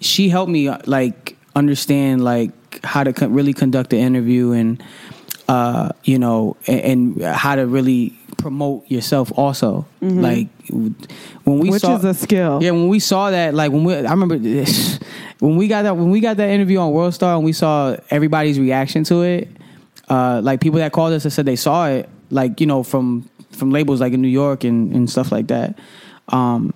she helped me uh, like understand like how to con- really conduct the interview and uh you know and, and how to really promote yourself also like when we Mm-hmm. Which saw is a skill. yeah, when we saw that, like when we, I remember this, when we got that, when we got that interview on World Star, and we saw everybody's reaction to it, uh, like people that called us and said they saw it, like you know from from labels like in New York and and stuff like that. Um,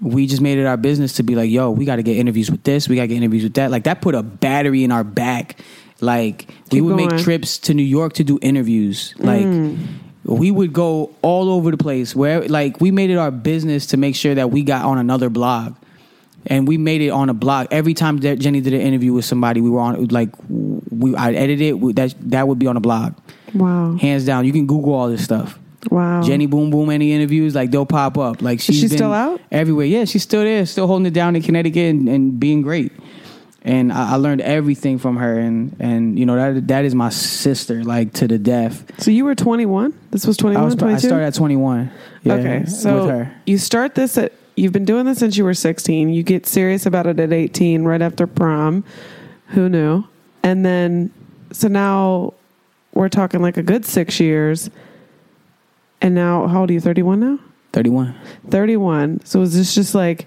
we just made it our business to be like, yo, we got to get interviews with this, we got to get interviews with that. Like that put a battery in our back. Like we would going. make trips to New York to do interviews. Like we would go all over the place where like we made it our business to make sure that we got on another blog. And we made it on a blog. Every time that jenny did an interview with somebody we were on like we i edited it. That that would be on a blog. Wow. hands down. You can google all this stuff. Wow. jenny boom boom any interviews like they'll pop up. Like she's she been still out? everywhere. Yeah she's still there. Still holding it down in connecticut and, and being great and I, I learned everything from her and and you know that that is my sister like to the death So you were 21? This was 21, I, was, I started at 21 yeah, okay. So you start this at, you've been doing this since you were 16. You get serious about it at 18, right after prom. Who knew? And then, so now we're talking like a good six years. And now, how old are you? 31 now? 31 31. So is this just like,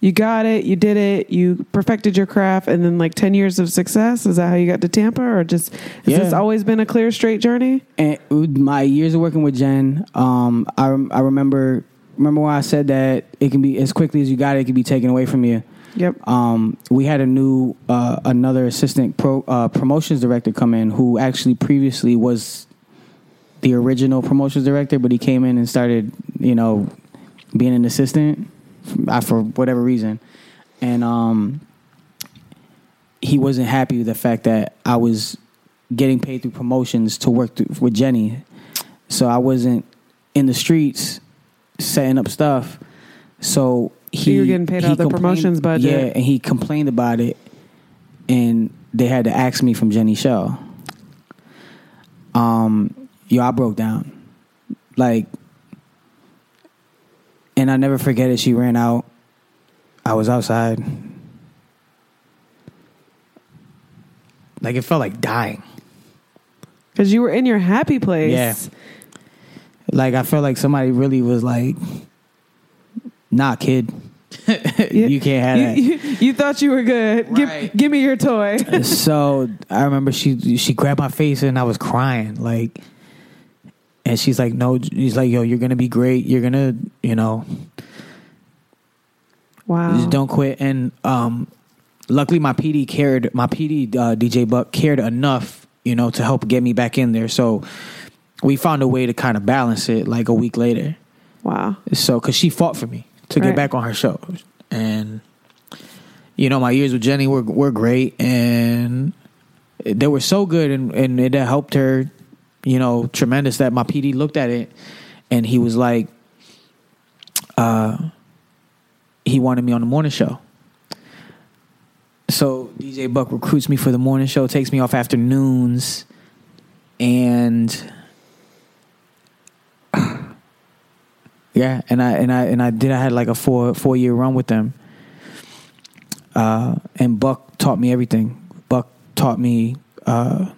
you got it, you did it, you perfected your craft, and then like 10 years of success? Is that how you got to Tampa? Or just, has Yeah. this always been a clear, straight journey? and my years of working with Jen, um, I I remember remember when I said that it can be as quickly as you got it, it can be taken away from you. Yep. Um, we had a new uh, another assistant pro, uh, promotions director come in who actually previously was the original promotions director, but he came in and started you know being an assistant uh, for whatever reason, and um, he wasn't happy with the fact that I was getting paid through promotions to work through, with Jenny. So I wasn't in the streets setting up stuff. So he you were getting paid out of the promotions budget. Yeah, and he complained about it, and they had to ask me from Jenny Show. Um, yo, I broke down, like, and I never forget it. She ran out. I was outside. Like it felt like dying. Because you were in your happy place. Yeah. Like I felt like somebody really was like, "Nah, kid, you can't have that." You, you, you thought you were good. Right. Give, give me your toy. so I remember she she grabbed my face and I was crying like, and she's like, "No," he's like, "Yo, you're gonna be great. You're gonna, you know, Wow. just don't quit." And um, luckily, my PD cared. My PD uh, DJ Buck cared enough, you know, to help get me back in there. So we found a way to kind of balance it. Like a week later, Wow. so because she fought for me to Right. get back on her show, and you know my years with Jenny were were great, and they were so good, and and it helped her, you know, tremendous. That my PD looked at it, and he was like, uh, he wanted me on the morning show. So DJ Buck recruits me for the morning show, takes me off afternoons, and Yeah, and I and I and I did. I had like a four four year run with them. Uh, and Buck taught me everything. Buck taught me uh,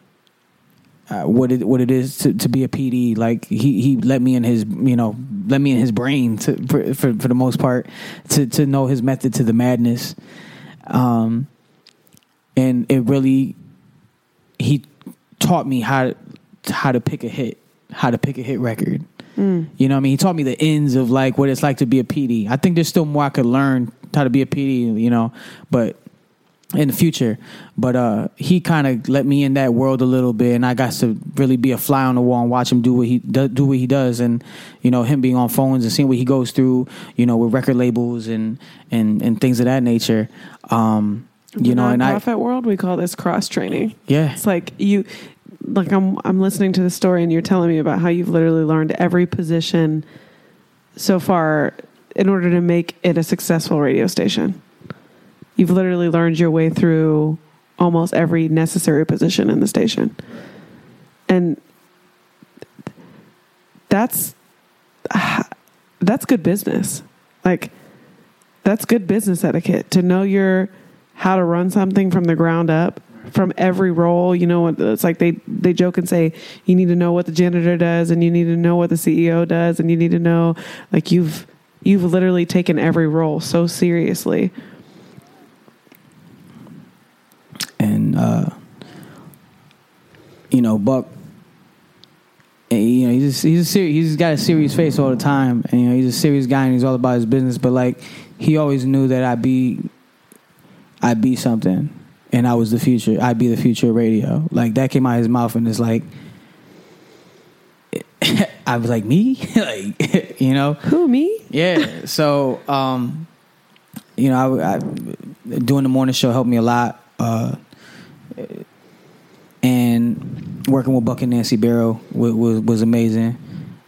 uh, what it what it is to, to be a PD. Like he he let me in his you know let me in his brain to for for, for the most part to to know his method to the madness. Um, and it really he taught me how to, how to pick a hit, how to pick a hit record. You know what I mean? He taught me the ends of like what it's like to be a PD. I think there's still more I could learn how to be a PD, you know, but in the future. But uh he kind of let me in that world a little bit and I got to really be a fly on the wall and watch him do what he do, do what he does and you know him being on phones and seeing what he goes through, you know, with record labels and and and things of that nature. Um you know, and I nonprofit world, we call this cross training. yeah. It's like you, like I'm, I'm listening to the story and you're telling me about how you've literally learned every position so far in order to make it a successful radio station. You've literally learned your way through almost every necessary position in the station. And that's, that's good business. Like, that's good business etiquette to know your how to run something from the ground up from every role you know it's like they they joke and say you need to know what the janitor does and you need to know what the ceo does and you need to know like you've you've literally taken every role so seriously and uh, you know Buck. You know he's a, he's a serious, he's got a serious face all the time, and you know he's a serious guy and he's all about his business. But like he always knew that I'd be, I'd be something, and I was the future. I'd be the future of radio. Like that came out of his mouth, and it's like. I was like me, like you know, who me yeah. So, um, you know, I, I doing the morning show helped me a lot, uh, and working with Buck and Nancy Barrow was, was was amazing.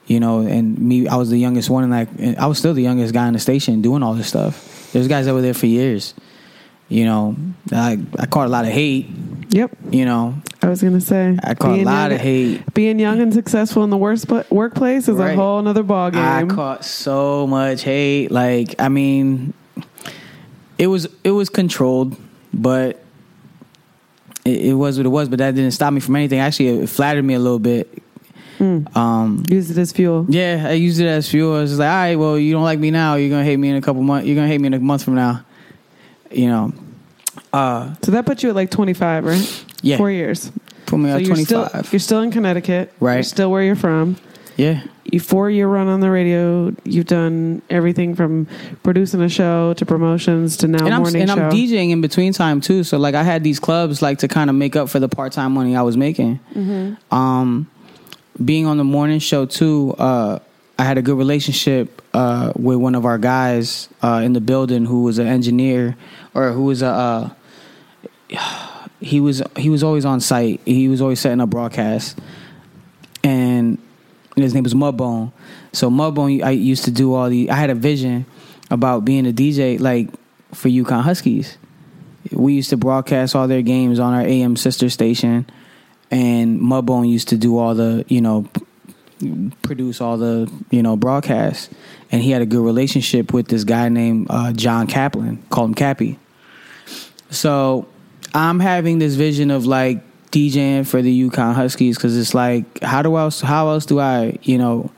You know, and me, I was the youngest one, and like and I was still the youngest guy in the station doing all this stuff. There's guys that were there for years. You know, I I caught a lot of hate. yep You know, i was gonna say I caught a lot young, of hate. being young and successful in the worst pla- workplace is a whole nother ball I caught so much hate. Like, I mean, it was it was controlled, but it, it was what it was. But that didn't stop me from anything. Actually, it flattered me a little bit. Um, use it as fuel yeah, I used it as fuel. I was just like, all right, well, you don't like me now. You're gonna hate me in a couple months. You're gonna hate me in a month from now. You know, uh, so that put you at like 25 right yeah, four years put me so at you're twenty still you're still in Connecticut. Right. You're still where you're from. Yeah, You four year run on the radio. You've done everything from producing a show to promotions to now and I'm morning and show. I'm DJing in between time too. So like I had these clubs like to kind of make up for the part time money I was making. Mm-hmm. Um, being on the morning show too, uh, I had a good relationship uh, with one of our guys uh, in the building who was an engineer or who was a. Uh, he was he was always on site. He was always setting up broadcasts, and his name was Mudbone. So Mudbone, I used to do all the. I had a vision about being a DJ, like for UConn Huskies. We used to broadcast all their games on our AM sister station, and Mudbone used to do all the, you know, produce all the, you know, broadcasts. And he had a good relationship with this guy named uh, John Kaplan, called him Cappy. So I'm having this vision of like DJing for the UConn Huskies because it's like, how do else? How else do I, you know?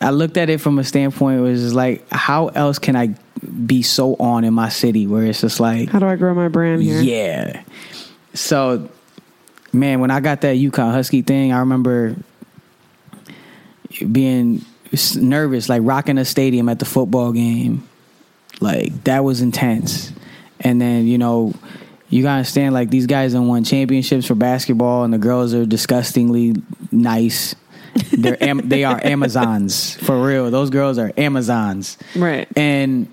I looked at it from a standpoint where it's like, how else can I be so on in my city where it's just like, How do I grow my brand here? yeah. So, man, when I got that UConn Husky thing, I remember being nervous, like rocking a stadium at the football game. Like that was intense. And then you know, you gotta understand like these guys have won championships for basketball, and the girls are disgustingly nice. They're am- they are Amazons for real. Those girls are Amazons Right. and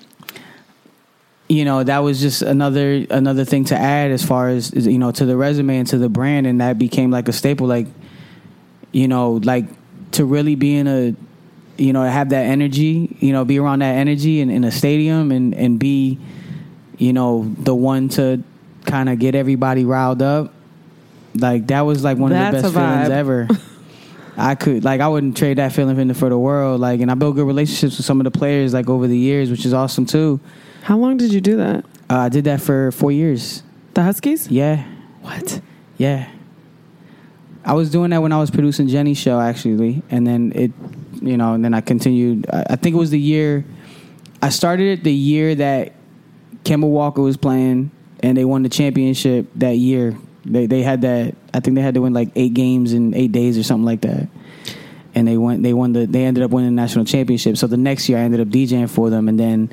you know that was just another another thing to add as far as you know to the resume and to the brand and that became like a staple like you know like to really be in a you know have that energy you know be around that energy in, in a stadium and and be you know the one to kind of get everybody riled up like that was like one That's of the best feelings ever I could like I wouldn't trade that feeling for the- for the world. Like, and I built good relationships with some of the players like over the years, which is awesome too. How long did you do that? Uh, I did that for four years. The Huskies? Yeah, What? yeah. I was doing that when I was producing Jenny's show actually, and then it, you know, and then I continued. I, I think it was the year I started it the year that Kemba Walker was playing, and they won the championship that year. They they had that. I think they had to win like eight games in eight days or something like that. And they won. They won the. They ended up winning the national championship. So the next year, I ended up DJing for them, and then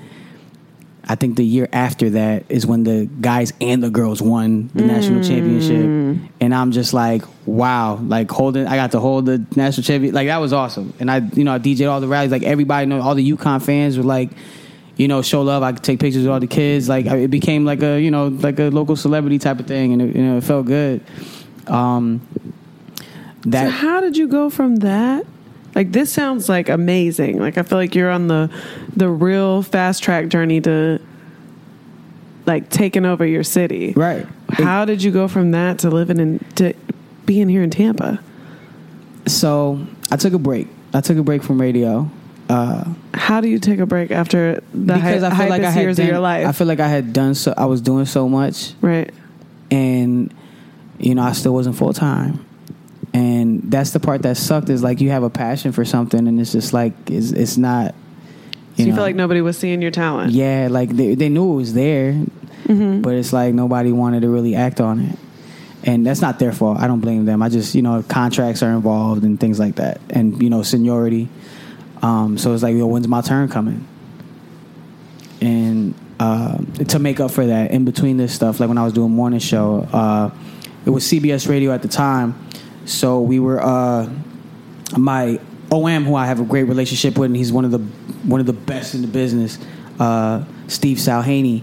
I think the year after that is when the guys and the girls won the national championship. Mm. And I'm just like, wow, like holding, I got to hold the national championship, Like that was awesome. And I, you know, I DJed all the rallies. Like everybody know, all the UConn fans were like, you know, show love. I could take pictures with all the kids. Like I- it became like a, you know, like a local celebrity type of thing. And it, you know, it felt good. Um, that so how did you go from that? Like this sounds like amazing. Like I feel like you're on the the real fast track journey to like taking over your city. right. How did you go from that to living in to being here in Tampa? So I took a break. I took a break from radio. Uh, How do you take a break after the because I feel like I had years done, of your life? I feel like I had done so. I was doing so much, right. and you know, I still wasn't full time. And that's the part that sucked. Is like you have a passion for something, and it's just like it's, it's not. So you know, feel like nobody was seeing your talent. yeah, like they they knew it was there, Mm-hmm. but it's like nobody wanted to really act on it. And that's not their fault. I don't blame them. I just, you know, contracts are involved and things like that. And, you know, seniority. Um, so it's like, yo, when's my turn coming? And uh, to make up for that, in between this stuff, like when I was doing morning show, uh, it was CBS Radio at the time. So we were, uh, my OM, who I have a great relationship with, and he's one of the one of the best in the business, uh, Steve Salhaney.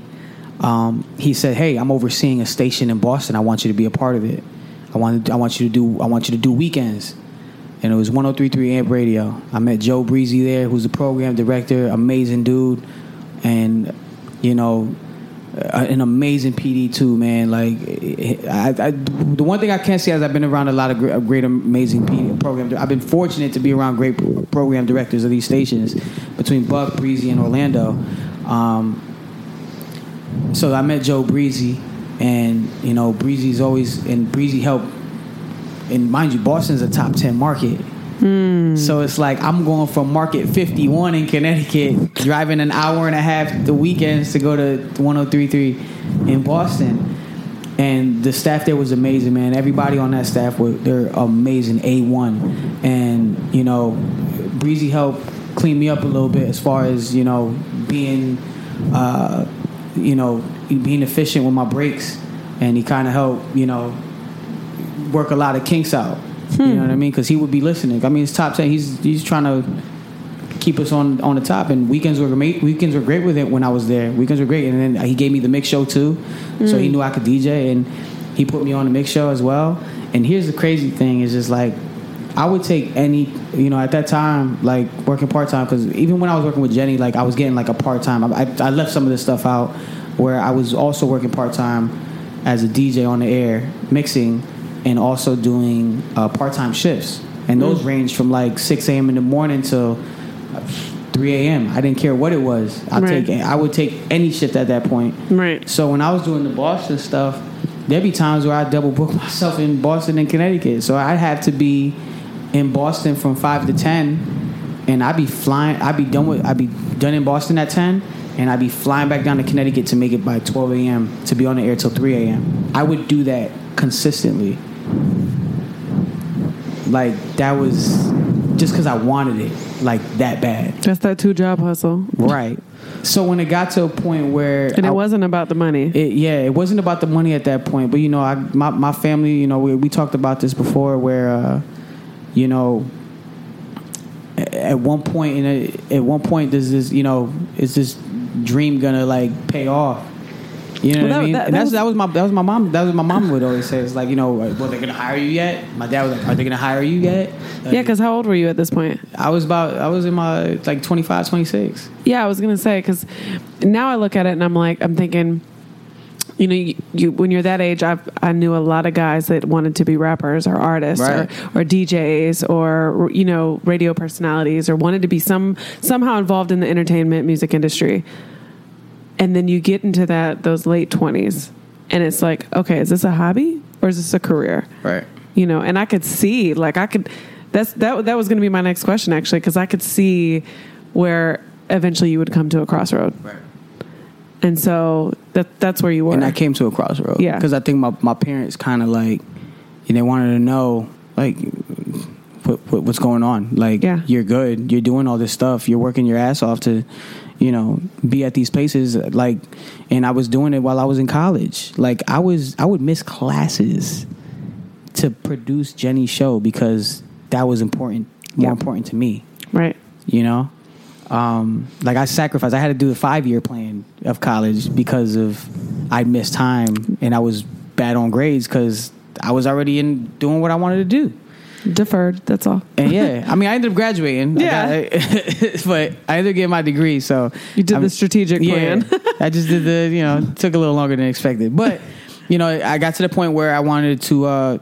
Um, he said, "Hey, I'm overseeing a station in Boston. I want you to be a part of it. I want I want you to do I want you to do weekends." And it was 103.3 Amp Radio. I met Joe Breezy there, who's the program director, amazing dude, and you know, an amazing PD too, man. Like, I, I, the one thing I can say is I've been around a lot of great, great amazing PD program. I've been fortunate to be around great program directors of these stations between Buck, Breezy, and Orlando. Um, so I met Joe Breezy, and you know, Breezy's always and Breezy helped. And mind you, Boston's a top ten market. So it's like I'm going from Market 51 in Connecticut, driving an hour and a half the weekends to go to 1033 in Boston. And the staff there was amazing, man. Everybody on that staff were they're amazing, A1. And, you know, Breezy helped clean me up a little bit as far as, you know, being uh, you know, being efficient with my breaks. And he kind of helped, you know, work a lot of kinks out. You know what I hmm. mean? Because he would be listening. I mean, it's top ten. He's he's trying to keep us on on the top. And weekends were great. Weekends were great with it when I was there. Weekends were great. And then he gave me the mix show too, so he hmm. knew I could DJ, and he put me on the mix show as well. And here's the crazy thing: is just like I would take any, you know, at that time, like working part time, because even when I was working with Jenny, like I was getting like a part time. I, I left some of this stuff out, where I was also working part time as a DJ on the air, mixing, and also doing uh, part time shifts, and those Mm. ranged from like six a.m. in the morning till three a.m. I didn't care what it was. I Right. take I would take any shift at that point. Right. So when I was doing the Boston stuff, there'd be times where I double book myself in Boston and Connecticut. So I'd have to be in Boston from five to ten, and I'd be flying. I'd be done with. I'd be done in Boston at ten, and I'd be flying back down to Connecticut to make it by twelve a.m. to be on the air till three a.m. I would do that consistently. Like that was just because I wanted it like that bad. That's that two job hustle. Right. So when it got to a point where And it I- wasn't about the money. it, yeah, it wasn't about the money at that point, but you know, I my my family, you know, we we talked about this before, where uh, you know, at one point in a, at one point, does this you know is this dream gonna like pay off? You know Well, what I mean? that- and that that's was- that was my that was my mom that was my mom would always say it's like you know well they're gonna hire you yet? My dad was like are they gonna hire you yet? yeah, because how old were you at this point? I was about I was in my like 25, 26. Yeah, I was gonna say because now I look at it and I'm like, I'm thinking, you know, you, you when you're that age, I I knew a lot of guys that wanted to be rappers or artists Right. or, or DJs or you know radio personalities or wanted to be some somehow involved in the entertainment music industry. And then you get into that those late twenties, and it's like, okay, is this a hobby or is this a career? Right. you know and i could see like i could that's that that was going to be my next question actually because i could see where eventually you would come to a crossroad Right. and so that that's where you were And I came to a crossroad. Yeah. Because I think my, my parents kind of like, you know, they wanted to know, like, what, what, what's going on. Like, Yeah. you're good. You're doing all this stuff. You're working your ass off to, you know, be at these places. Like, and I was doing it while I was in college. Like, I was, I would miss classes to produce Jenny's show because that was important, more Yeah. important to me right you know um, like i sacrificed i had to do the five year plan of college because of i missed time and i was bad on grades because i was already in doing what i wanted to do deferred that's all and yeah i mean i ended up graduating I Yeah. got- but i ended up getting my degree so You did I the strategic yeah, plan. i just did the you know took a little longer than expected but you know i got to the point where i wanted to uh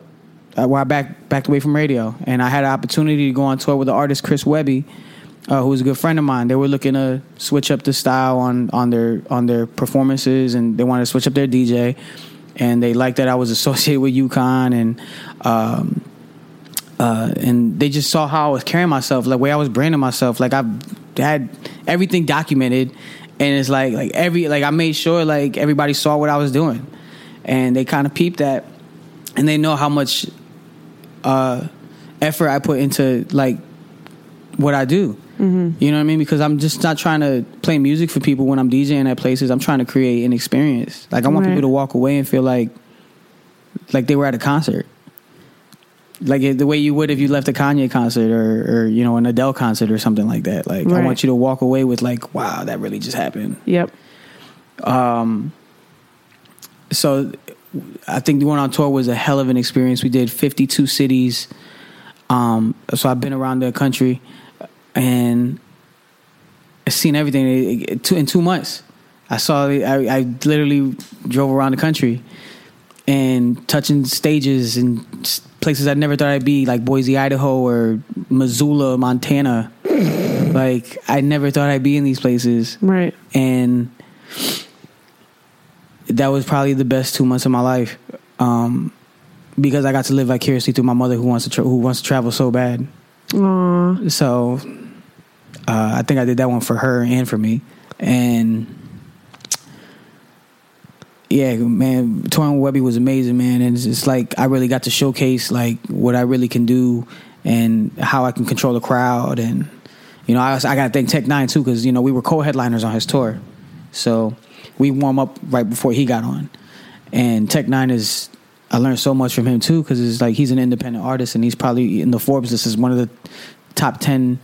uh, where I back, backed away from radio, and I had an opportunity to go on tour with the artist Chris Webby, uh, who was a good friend of mine. They were looking to switch up the style on on their on their performances, and they wanted to switch up their DJ, and they liked that I was associated with UConn, and um, uh, and they just saw how I was carrying myself, like the way I was branding myself. Like I've had everything documented, and it's like like every like I made sure like everybody saw what I was doing, and they kind of peeped that, and they know how much uh, effort I put into like what I do. Mm-hmm. You know what I mean? Because I'm just not trying to play music for people when I'm DJing at places. I'm trying to create an experience. Like I want Right. people to walk away and feel like like they were at a concert. Like the way you would if you left a Kanye concert or, or you know an Adele concert or something like that. Like I want you to walk away with like, wow, that really just happened. yep so I think going on tour was a hell of an experience. We did 52 cities. Um, so I've been around the country and I've seen everything in two, in two months. I saw, I, I literally drove around the country and touching stages and places I never thought I'd be, like Boise, Idaho, or Missoula, Montana. like I never thought I'd be in these places right and that was probably the best two months of my life um, because I got to live vicariously through my mother who wants to tra- who wants to travel so bad. Aw. So uh, I think I did that one for her and for me, and yeah, man, with Webby was amazing, man, and it's, it's like I really got to showcase like what I really can do and how I can control the crowd, and you know I, I got to thank Tech N9ne too because you know we were co-headliners on his tour, so we warm up right before he got on, and Tech N9ne is. I learned so much from him too because it's like he's an independent artist and he's probably in the Forbes list as one of the top ten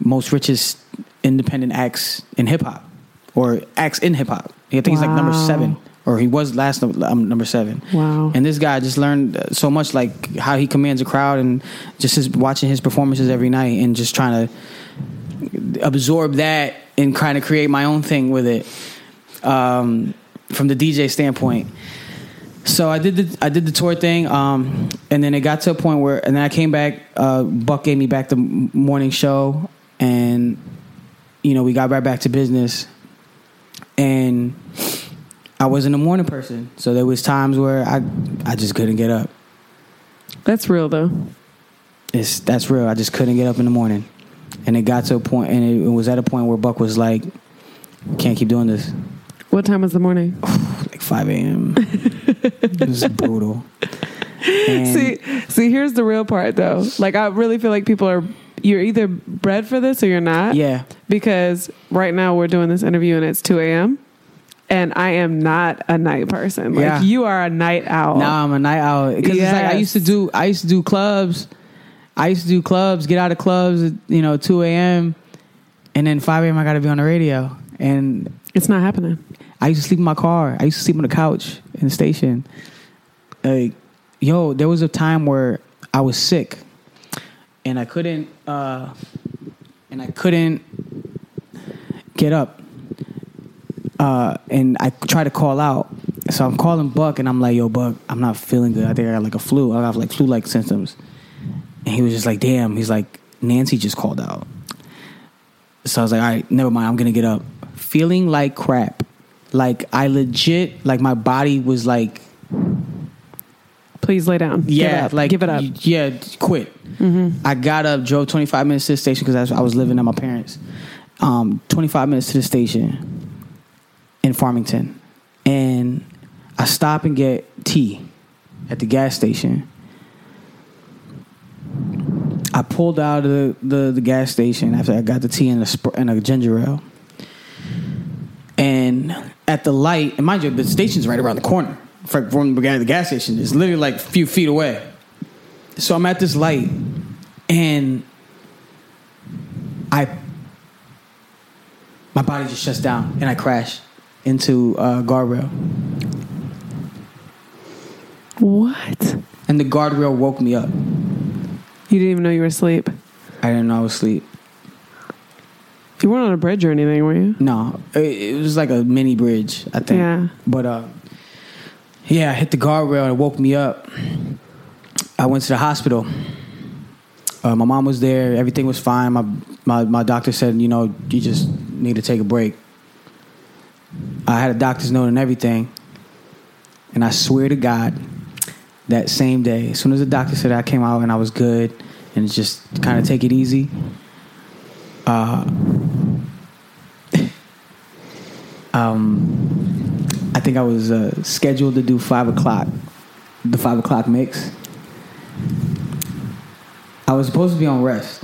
most richest independent acts in hip hop or acts in hip hop. I think he's like number seven or he was last um, number seven. Wow. And this guy just learned so much, like how he commands a crowd, and just his, watching his performances every night, and just trying to absorb that and kind of create my own thing with it um, from the DJ standpoint. So I did the I did the tour thing, um, and then it got to a point where, and then I came back. Uh, Buck gave me back the morning show, and you know we got right back to business. And I wasn't a morning person, so there was times where I I just couldn't get up. That's real though. It's that's real. I just couldn't get up in the morning, and it got to a point, and it, it was at a point where Buck was like, "Can't keep doing this." What time was the morning? Like five a.m. it was brutal. And see, see, here's the real part though. Like, I really feel like people are. You're either bred for this or you're not. yeah, Because right now we're doing this interview and it's 2 a.m. And I am not a night person. Like Yeah. you are a night owl. Now I'm a night owl because it's like I used to do. I used to do clubs. I used to do clubs. Get out of clubs. at, You know, two a.m. and then five a.m. I got to be on the radio. And It's not happening. I used to sleep in my car. I used to sleep on the couch in the station. Like, yo, there was a time where I was sick, and I couldn't. Uh, and I couldn't get up. Uh, and I try to call out. So I'm calling Buck, and I'm like, "Yo, Buck, I'm not feeling good. I think I got like a flu. I got like flu-like symptoms." And he was just like, "Damn." He's like, "Nancy just called out." So I was like, "All right, never mind. I'm gonna get up." Feeling like crap, like I legit, like my body was like, Please lay down. yeah, give up. like give it up. Yeah, quit. I got up, drove 25 minutes to the station because I was living at my parents. Um, 25 minutes to the station in Farmington, and I stop and get tea at the gas station. I pulled out of the, the, the gas station after I got the tea and a, sp- and a ginger ale. And at the light, and mind you, the station's right around the corner from the the gas station. It's literally like a few feet away. So I'm at this light, and I, my body just shuts down, and I crash into a guardrail. what? And the guardrail woke me up. You didn't even know you were asleep. I didn't know I was asleep. You weren't on a bridge or anything, were you? No, it, it was like a mini bridge, I think. Yeah. But uh, yeah, I hit the guardrail and it woke me up. I went to the hospital. Uh, my mom was there. Everything was fine. My, my my doctor said, you know, you just need to take a break. I had a doctor's note and everything. And I swear to God, that same day, as soon as the doctor said I came out and I was good and just kind of take it easy, uh, um, I think I was uh, scheduled to do five o'clock, the five o'clock mix. I was supposed to be on rest.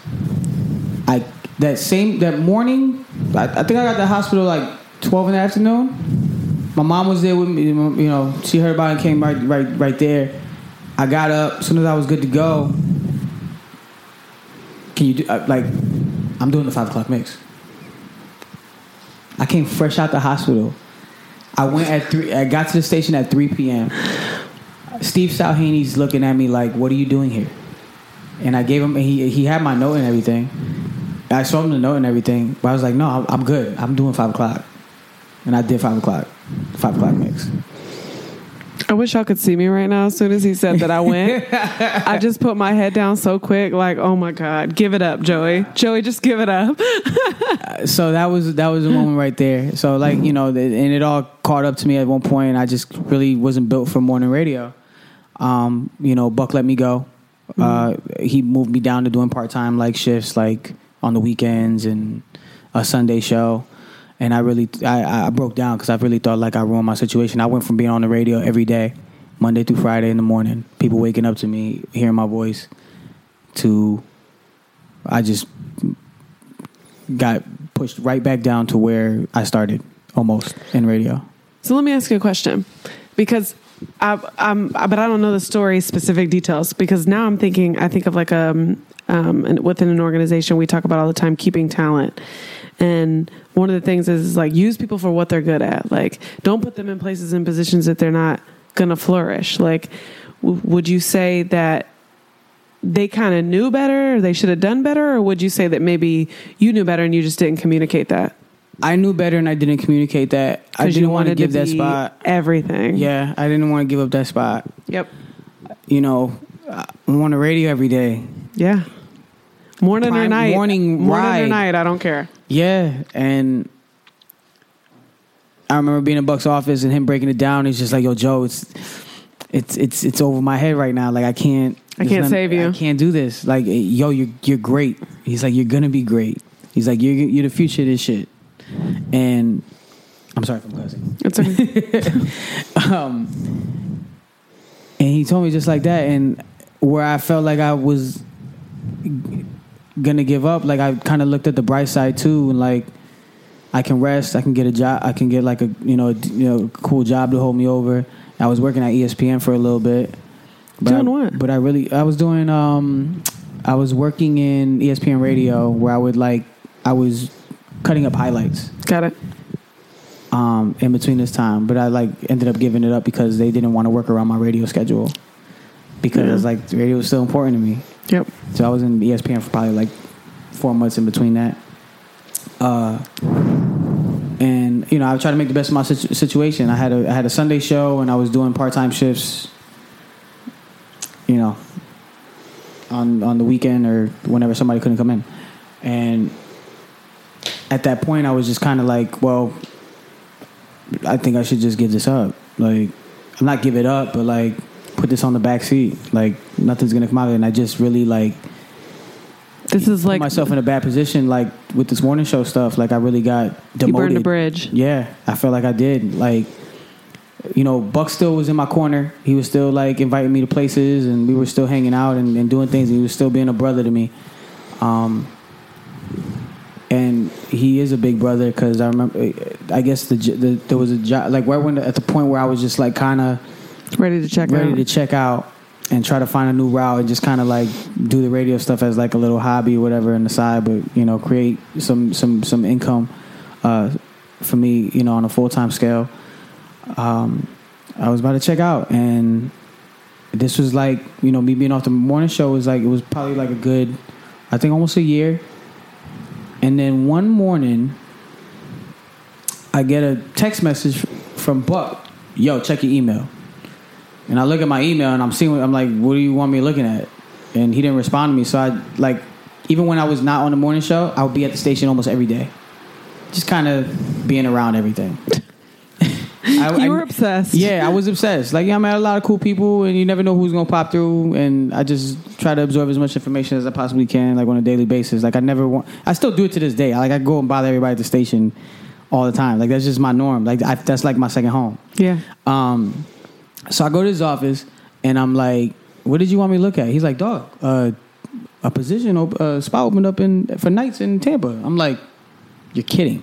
I that same that morning, I, I think I got the hospital like twelve in the afternoon. My mom was there with me. You know, she heard about it and came right right right there. I got up as soon as I was good to go. Can you do uh, like? I'm doing the five o'clock mix. I came fresh out the hospital. I went at three. I got to the station at three p.m. Steve Salhaney's looking at me like, "What are you doing here?" And I gave him. He he had my note and everything. I showed him the note and everything, but I was like, "No, I'm good. I'm doing five o'clock." And I did five o'clock. Five o'clock mix. I wish y'all could see me right now. As soon as he said that I went, I just put my head down so quick, like, oh my God, give it up, Joey. Joey, just give it up. so that was that was a moment right there. So like you know, and it all caught up to me at one point, I just really wasn't built for morning radio. Um, you know, Buck let me go. Uh, he moved me down to doing part time like shifts, like on the weekends and a Sunday show. And I really, I, I broke down because I really thought like I ruined my situation. I went from being on the radio every day, Monday through Friday in the morning, people waking up to me, hearing my voice, to I just got pushed right back down to where I started almost in radio. So let me ask you a question, because I, I'm, but I don't know the story specific details. Because now I'm thinking, I think of like um, um, within an organization we talk about all the time keeping talent, And one of the things is, is like use people for what they're good at. Like don't put them in places and positions that they're not going to flourish. Like w- would you say that they kind of knew better, or they should have done better, or would you say that maybe you knew better and you just didn't communicate that? I knew better and I didn't communicate that. I didn't want to give that spot. everything. Yeah, I didn't want to give up that spot. Yep. You know, I'm on the radio every day. Yeah. Morning or night. morning morning or night. I don't care. Yeah, and I remember being in Buck's office and him breaking it down. He's just like, "Yo, Joe, it's it's it's it's over my head right now. Like I can't, I can't nothing- save you." I can't do this. Like, eh, yo, you're you're great. He's like, you're gonna be great. He's like, you're you're the future of this shit. And I'm sorry if I'm cussing. It's okay. Um, and he told me just like that, and where I felt like I was gonna give up, like I kind of looked at the bright side too, and like I can rest, I can get a job, I can get like a you know you know cool job to hold me over. I was working at ESPN for a little bit. But Doing I, what? But I really, I was doing, um, I was working in ESPN radio where I would like, I was cutting up highlights Got it. um, in between this time, but I like ended up giving it up because they didn't want to work around my radio schedule because Yeah. like radio was still important to me. Yep. So I was in ESPN for probably like four months in between that. Uh, and you know, I tried to make the best of my situ- situation. I had a I had a Sunday show, and I was doing part time shifts. You know, on on the weekend or whenever somebody couldn't come in, and at that point, I was just kind of like, well, I think I should just give this up. Like, I'm not give it up, but like put this on the back seat. Like nothing's gonna come out of it. And I just really like This is put like myself in a bad position. Like with this morning show stuff, like I really got demoted. you burned a bridge. Yeah, I felt like I did. Like, you know, Buck still was in my corner. He was still like inviting me to places, and we were still hanging out and, and doing things. And he was still being a brother to me. Um, and he is a big brother because I remember. I guess the, the there was a job like right when at the point where I was just like kind of Ready to check ready out. to check out and try to find a new route and just kind of like do the radio stuff as like a little hobby or whatever on the side, but you know, create some some some income uh, for me, you know, on a full time scale. Um, I was about to check out, and this was like you know me being off the morning show was like it was probably like a good, I think almost a year. And then one morning, I get a text message from Buck. Yo, check your email. And I look at my email and I'm seeing, I'm like, what do you want me looking at? And he didn't respond to me. So I, like, even when I was not on the morning show, I would be at the station almost every day. Just kind of being around everything. I, you I- were obsessed. yeah, I was obsessed. Like, yeah, I met a lot of cool people, and you never know who's gonna pop through. And I just try to absorb as much information as I possibly can, like on a daily basis. Like, I never want. I still do it to this day. Like, I go and bother everybody at the station all the time. Like, that's just my norm. Like, I, that's like my second home. Yeah. Um, so I go to his office, and I'm like, "What did you want me to look at?" He's like, "Dog, uh, a position, op- uh, spot opened up in for nights in Tampa." I'm like, "You're kidding."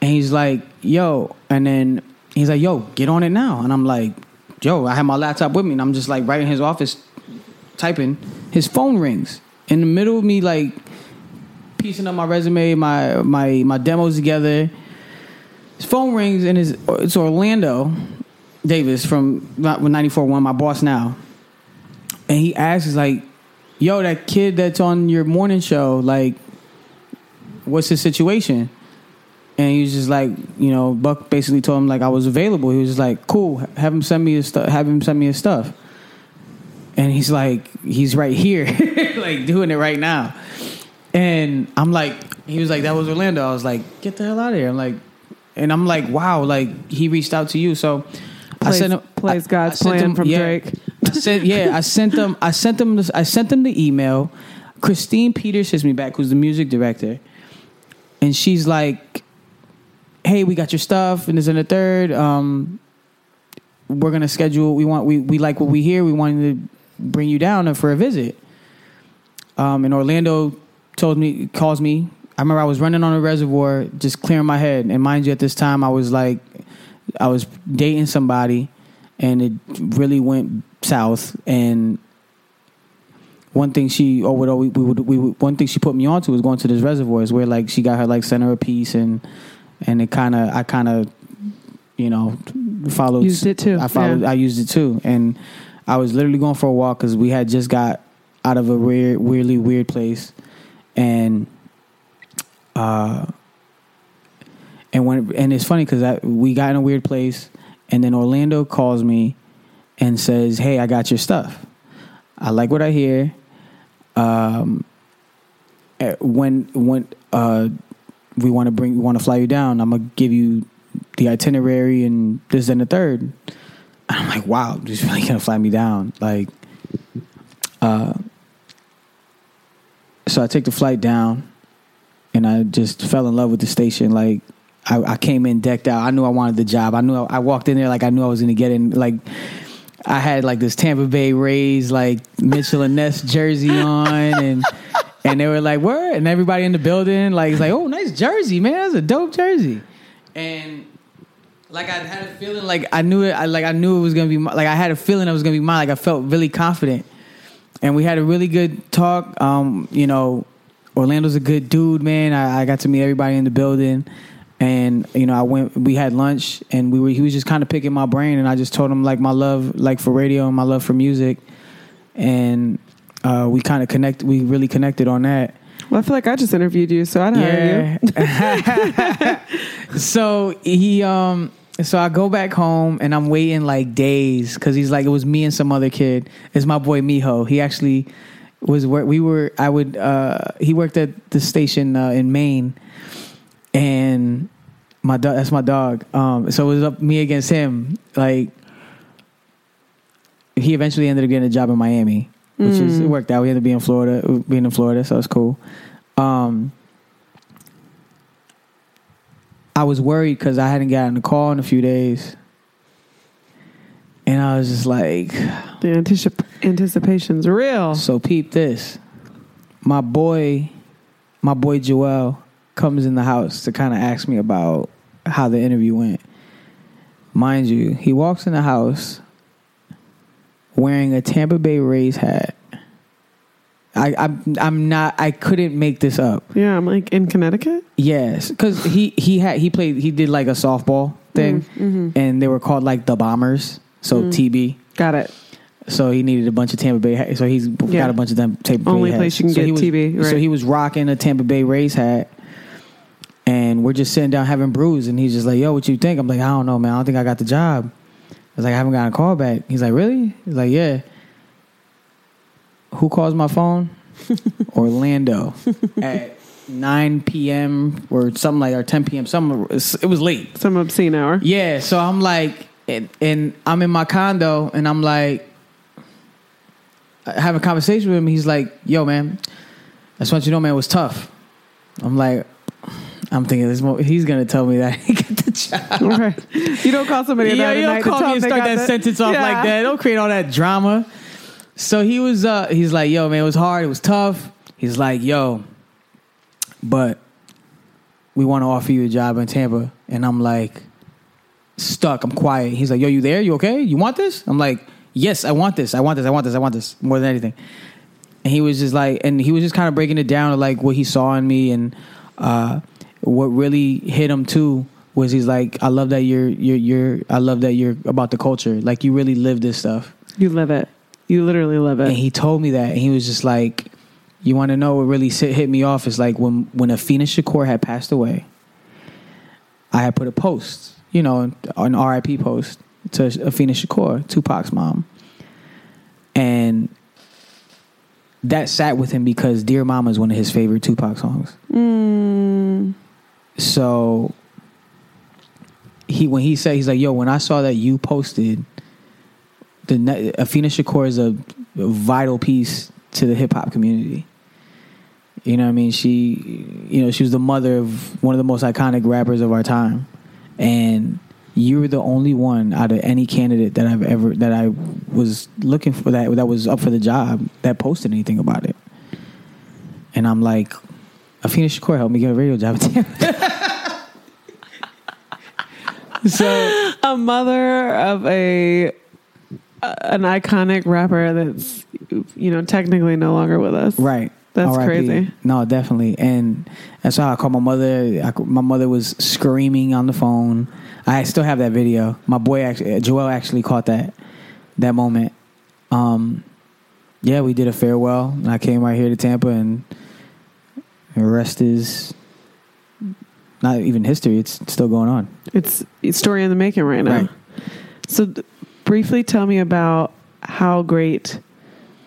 And he's like, "Yo," and then he's like, "Yo, get on it now." And I'm like, "Yo, I have my laptop with me, and I'm just like right in his office, typing. His phone rings in the middle of me, like piecing up my resume, my my my demos together. His phone rings, and it's it's Orlando Davis from 94.1, my boss now, and he asks, he's like, "Yo, that kid that's on your morning show, like, what's his situation?" And he was just like, you know, Buck basically told him like I was available. He was just like, "Cool, have him send me his stuff. Have him send me his stuff." And he's like, he's right here, like doing it right now. And I'm like, he was like, that was Orlando. I was like, get the hell out of here. I'm like, and I'm like, wow, like he reached out to you. So I sent him plays God's I plan from yeah. Drake. I sent yeah, I sent them I sent them this, I sent them the email. Christine Peters hits me back, who's the music director. And she's like, Hey, we got your stuff and this and the third. Um we're gonna schedule we want we, we like what we hear, we wanted to bring you down for a visit. Um and Orlando told me calls me. I remember I was running on a reservoir, just clearing my head. And mind you, at this time I was like I was dating somebody and it really went south and one thing she would always we would we would, one thing she put me onto was going to this reservoirs where like she got her like center of peace and and it kind of I kind of you know followed Used it too, I followed yeah. I used it too. And I was literally going for a walk because we had just got out of a weird weirdly weird place. And uh and when and it's funny because we got in a weird place and then Orlando calls me and says hey I got your stuff I like what I hear um, eh, when when uh, we want to bring we want to fly you down, I'm gonna give you the itinerary and this and the third. And I'm like, wow, just really gonna fly me down, like. Uh, so I take the flight down, and I just fell in love with the station. Like, I, I came in decked out. I knew I wanted the job. I knew I, I walked in there like I knew I was gonna get in. Like, I had like this Tampa Bay Rays like Mitchell and Ness jersey on, and and they were like, "Where?" And everybody in the building like, "It's like, oh, nice jersey, man. That's a dope jersey." And like I had a feeling like I knew it. I like I knew it was gonna be like I had a feeling it was gonna be mine. Like I felt really confident, and we had a really good talk. Um, you know, Orlando's a good dude, man. I, I got to meet everybody in the building, and you know, I went. We had lunch, and we were. He was just kind of picking my brain, and I just told him like my love, like for radio and my love for music, and uh, we kind of connect. We really connected on that. Well, I feel like I just interviewed you, so I know you. Yeah. so he um so I go back home and I'm waiting like days because he's like it was me and some other kid. It's my boy Miho. He actually was where we were. I would uh he worked at the station uh, in Maine, and my dog. That's my dog. Um, so it was up me against him. Like he eventually ended up getting a job in Miami, which is it worked out. We ended up being in Florida, being in Florida, so it's cool. Um, I was worried because I hadn't gotten a call in a few days, and I was just like, The anticip- anticipation's real. "So peep this." My boy, my boy Joel comes in the house to kind of ask me about how the interview went. Mind you, he walks in the house wearing a Tampa Bay Rays hat. I, I'm I'm not. I couldn't make this up. Yeah, I'm like in Connecticut. Yes, because he he had he played he did like a softball thing, Mm-hmm. and they were called like the Bombers, so TB. Got it. So he needed a bunch of Tampa Bay. So he's Yeah. got a bunch of them Tampa Bay. Only hats. place you can so get he was, TB, So right. he was rocking a Tampa Bay Rays hat, and we're just sitting down having brews, and he's just like, "Yo, what you think?" I'm like, "I don't know, man. I don't think I got the job." I was like, "I haven't gotten a call back." He's like, "Really?" He's like, "Yeah." Who calls my phone? Orlando at 9 p.m. or something like or 10 p.m. Some it was late. Some obscene hour. Yeah, so I'm like, and, and I'm in my condo, and I'm like, I have a conversation with him. He's like, "Yo, man, I just want you to know, man, it was tough." I'm like, I'm thinking this. He's gonna tell me that he got the job. Right. You don't call somebody Yeah, yeah, you don't call me and start that sentence off like that. Don't create all that drama. So he was, uh, he's like, "Yo, man, it was hard. It was tough." He's like, "Yo, but we want to offer you a job in Tampa," and I'm like, stuck. I'm quiet. He's like, "Yo, you there? You okay? You want this?" I'm like, "Yes, I want this. I want this. I want this. I want this more than anything." And he was just like, and he was just kind of breaking it down to like what he saw in me, and uh, what really hit him too was he's like, "I love that you're you're you're. I love that you're about the culture. Like you really live this stuff." You live it. You literally live it. And he told me that, and he was just like, "You want to know what really hit me off is like when when Afeni Shakur had passed away, I had put a post, you know, an RIP post to Afeni Shakur, Tupac's mom, and that sat with him because "Dear Mama" is one of his favorite Tupac songs. Mm, So he when he said he's like, "Yo, when I saw that you posted." The Afeni Shakur is a vital piece to the hip hop community. You know what I mean? She, you know, she was the mother of one of the most iconic rappers of our time, and you were the only one out of any candidate that I've ever that I was looking for that that was up for the job that posted anything about it. And I'm like, Afeni Shakur helped me get a radio job. so a mother of a uh, an iconic rapper that's you know technically no longer with us. Right. That's R.I.P.. crazy. No, definitely, and that's how I called my mother. I, my mother was screaming on the phone. I still have that video. My boy, actually, Joel, actually caught that that moment. Um, yeah, we did a farewell, and I came right here to Tampa, and the rest is not even history. It's still going on. It's it's story in the making right now. Right. So, th- briefly tell me about how great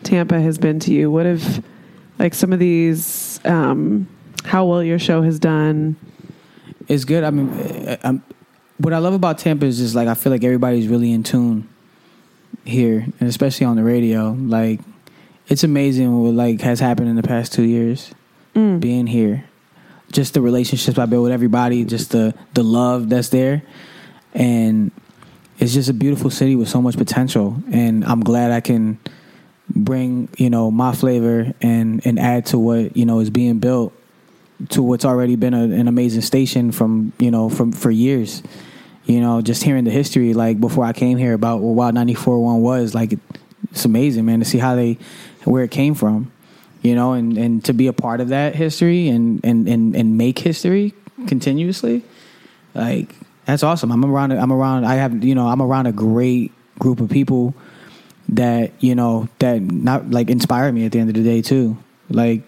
Tampa has been to you. What have like some of these? Um, how well your show has done. It's good. I mean, uh, um, what I love about Tampa is just like I feel like everybody's really in tune here, and especially on the radio. Like, it's amazing what like has happened in the past two years Mm. being here. Just the relationships I built with everybody, just the the love that's there, and it's just a beautiful city with so much potential. And I'm glad I can bring you know my flavor and and add to what you know is being built to what's already been a, an amazing station from you know from for years. You know, just hearing the history like before I came here about what Wild 94.1 was like it's amazing, man, to see how they where it came from. You know, and, and to be a part of that history and, and, and, and make history continuously, like that's awesome. I'm around. I'm around. I have you know I'm around a great group of people that you know that not like inspire me at the end of the day too. Like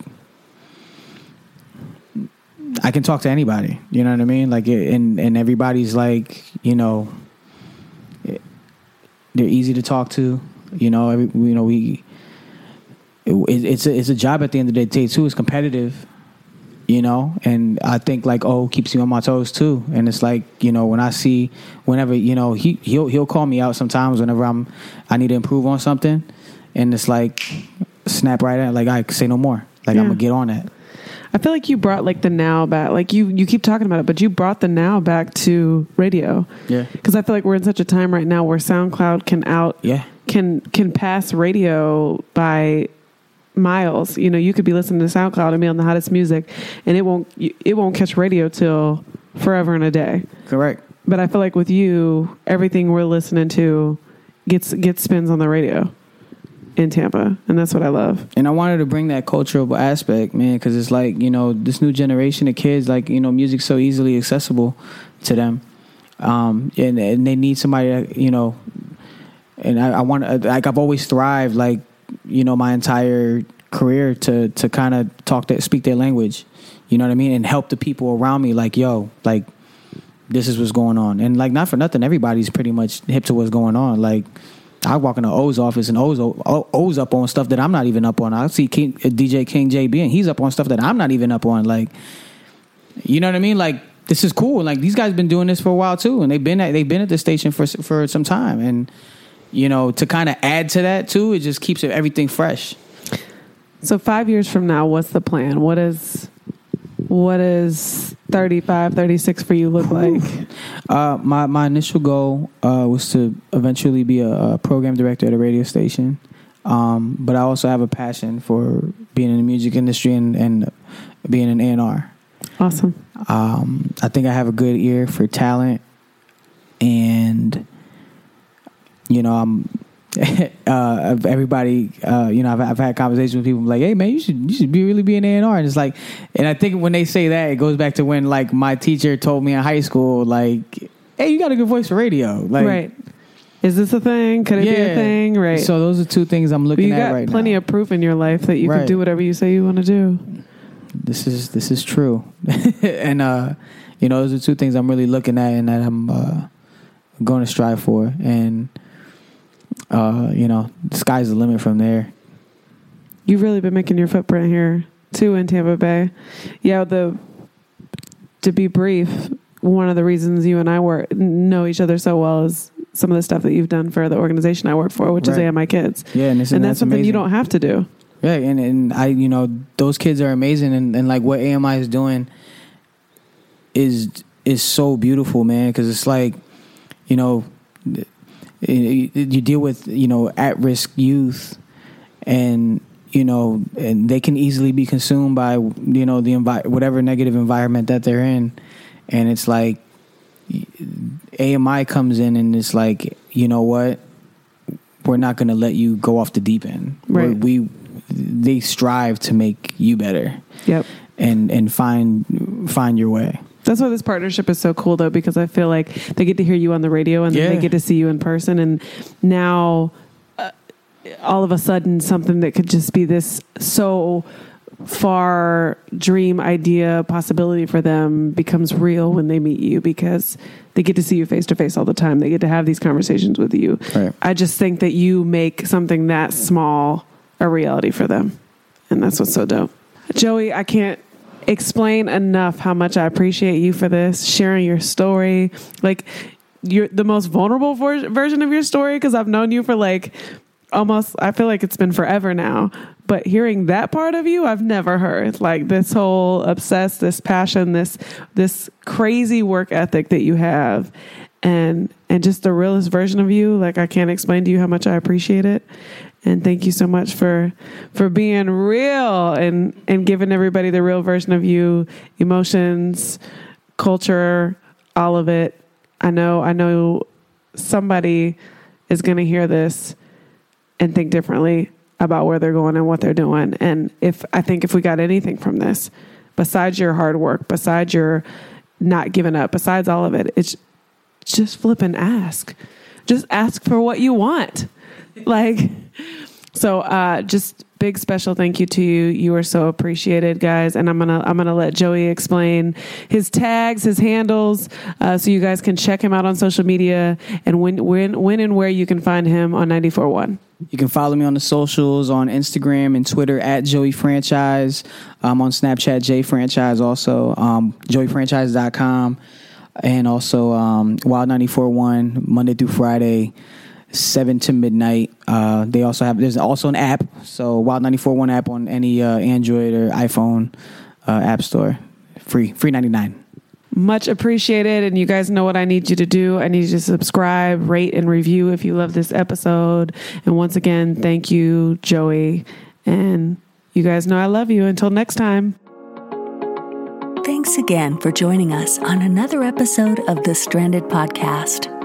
I can talk to anybody. You know what I mean? Like and and everybody's like you know they're easy to talk to. You know, every, you know we. It, it's a, it's a job at the end of the day too. It's competitive, you know, and I think like oh keeps me on my toes too. And it's like you know when I see whenever you know he he'll he'll call me out sometimes whenever I'm I need to improve on something, and it's like snap right at like I say no more. Like I'm gonna get on it. I feel like you brought like the now back. Like you you keep talking about it, but you brought the now back to radio. Yeah. Because I feel like we're in such a time right now where SoundCloud can out Yeah. can can pass radio by miles. You know, you could be listening to SoundCloud and be on the hottest music, and it won't it won't catch radio till forever and a day. Correct. But I feel like with you, everything we're listening to gets gets spins on the radio in Tampa, and that's what I love. and I wanted to bring that cultural aspect, man, because it's like you know this new generation of kids, like you know, music's so easily accessible to them, um, and and they need somebody, that, you know, and I, I want like I've always thrived, like you know, my entire career to to kind of talk that speak their language, you know what I mean, and help the people around me, like yo, like this is what's going on, and like not for nothing, everybody's pretty much hip to what's going on, like. I walk into O's office and O's, O's up on stuff that I'm not even up on. I see King, uh, DJ King JB and he's up on stuff that I'm not even up on. Like, you know what I mean? Like, this is cool. Like, these guys been doing this for a while too, and they've been at they've been at the station for for some time. And you know, to kind of add to that too, it just keeps everything fresh. So five years from now, what's the plan? What is what is 35, 36 for you look like? Uh, my my initial goal uh, was to eventually be a, a program director at a radio station, um, but I also have a passion for being in the music industry and, and being an A and R. Awesome. Um, I think I have a good ear for talent, and you know, I'm. uh, everybody, uh, you know, I've, I've had conversations with people like, "Hey, man, you should you should be really be an A and R." And it's like, and I think when they say that, it goes back to when like my teacher told me in high school, like, "Hey, you got a good voice for radio." Like, right. Is this a thing? Could it be a thing? Right. So those are two things I'm looking you at got right plenty now. of proof in your life that you can do whatever you say you want to do. this is this is true, and uh, you know, those are two things I'm really looking at and that I'm uh, going to strive for, and uh, you know, the sky's the limit from there. You've really been making your footprint here too in Tampa Bay. Yeah, the to be brief, one of the reasons you and I work know each other so well is some of the stuff that you've done for the organization I work for, which is AMI Kids. Yeah, and, And that's something you don't have to do. Yeah, and and I, you know, those kids are amazing, and, and like what AMI is doing is is so beautiful, man. Because it's like, you know, you you deal with you know at risk youth, and you know, and they can easily be consumed by you know the envi- whatever negative environment that they're in, and it's like AMI comes in and it's like, you know what, we're not going to let you go off the deep end. Right. We're- We they strive to make you better Yep. and and find find your way. That's why this partnership is so cool, though, because I feel like they get to hear you on the radio and Yeah. they get to see you in person. And now, uh, all of a sudden, something that could just be this so far dream idea possibility for them becomes real when they meet you because they get to see you face to face all the time. They get to have these conversations with you. Right. I just think that you make something that small a reality for them. And that's what's so dope. Joey, I can't explain enough how much I appreciate you for this, sharing your story. Like, you're the most vulnerable ver- version of your story because I've known you for like almost, I feel like it's been forever now. But hearing that part of you, I've never heard. Like this whole obsessed, this passion, this this crazy work ethic that you have, and and just the realest version of you. Like I can't explain to you how much I appreciate it and thank you so much for for being real and and giving everybody the real version of you emotions culture all of it. I know i know somebody is going to hear this and think differently about where they're going and what they're doing. And if i think if we got anything from this besides your hard work besides your not giving up besides all of it it's just flip and ask. Just ask for what you want like so uh just big special thank you to you you are so appreciated guys and i'm gonna i'm gonna let joey explain his tags his handles uh, so you guys can check him out on social media and when when when and where you can find him on 94.1 You can follow me on the socials on Instagram and Twitter at Joey Franchize. I'm on Snapchat, J Franchize also. Um, JoeyFranchize.com. And also um, Wild 94.1, Monday through Friday, 7 to midnight. Uh, they also have, there's also an app. So Wild 94.1 app on any uh, Android or iPhone uh, app store. Free, free 99. much appreciated and you guys know what i need you to do i need you to subscribe rate and review if you love this episode and once again thank you joey and you guys know i love you until next time Thanks again for joining us on another episode of the Stranded Podcast.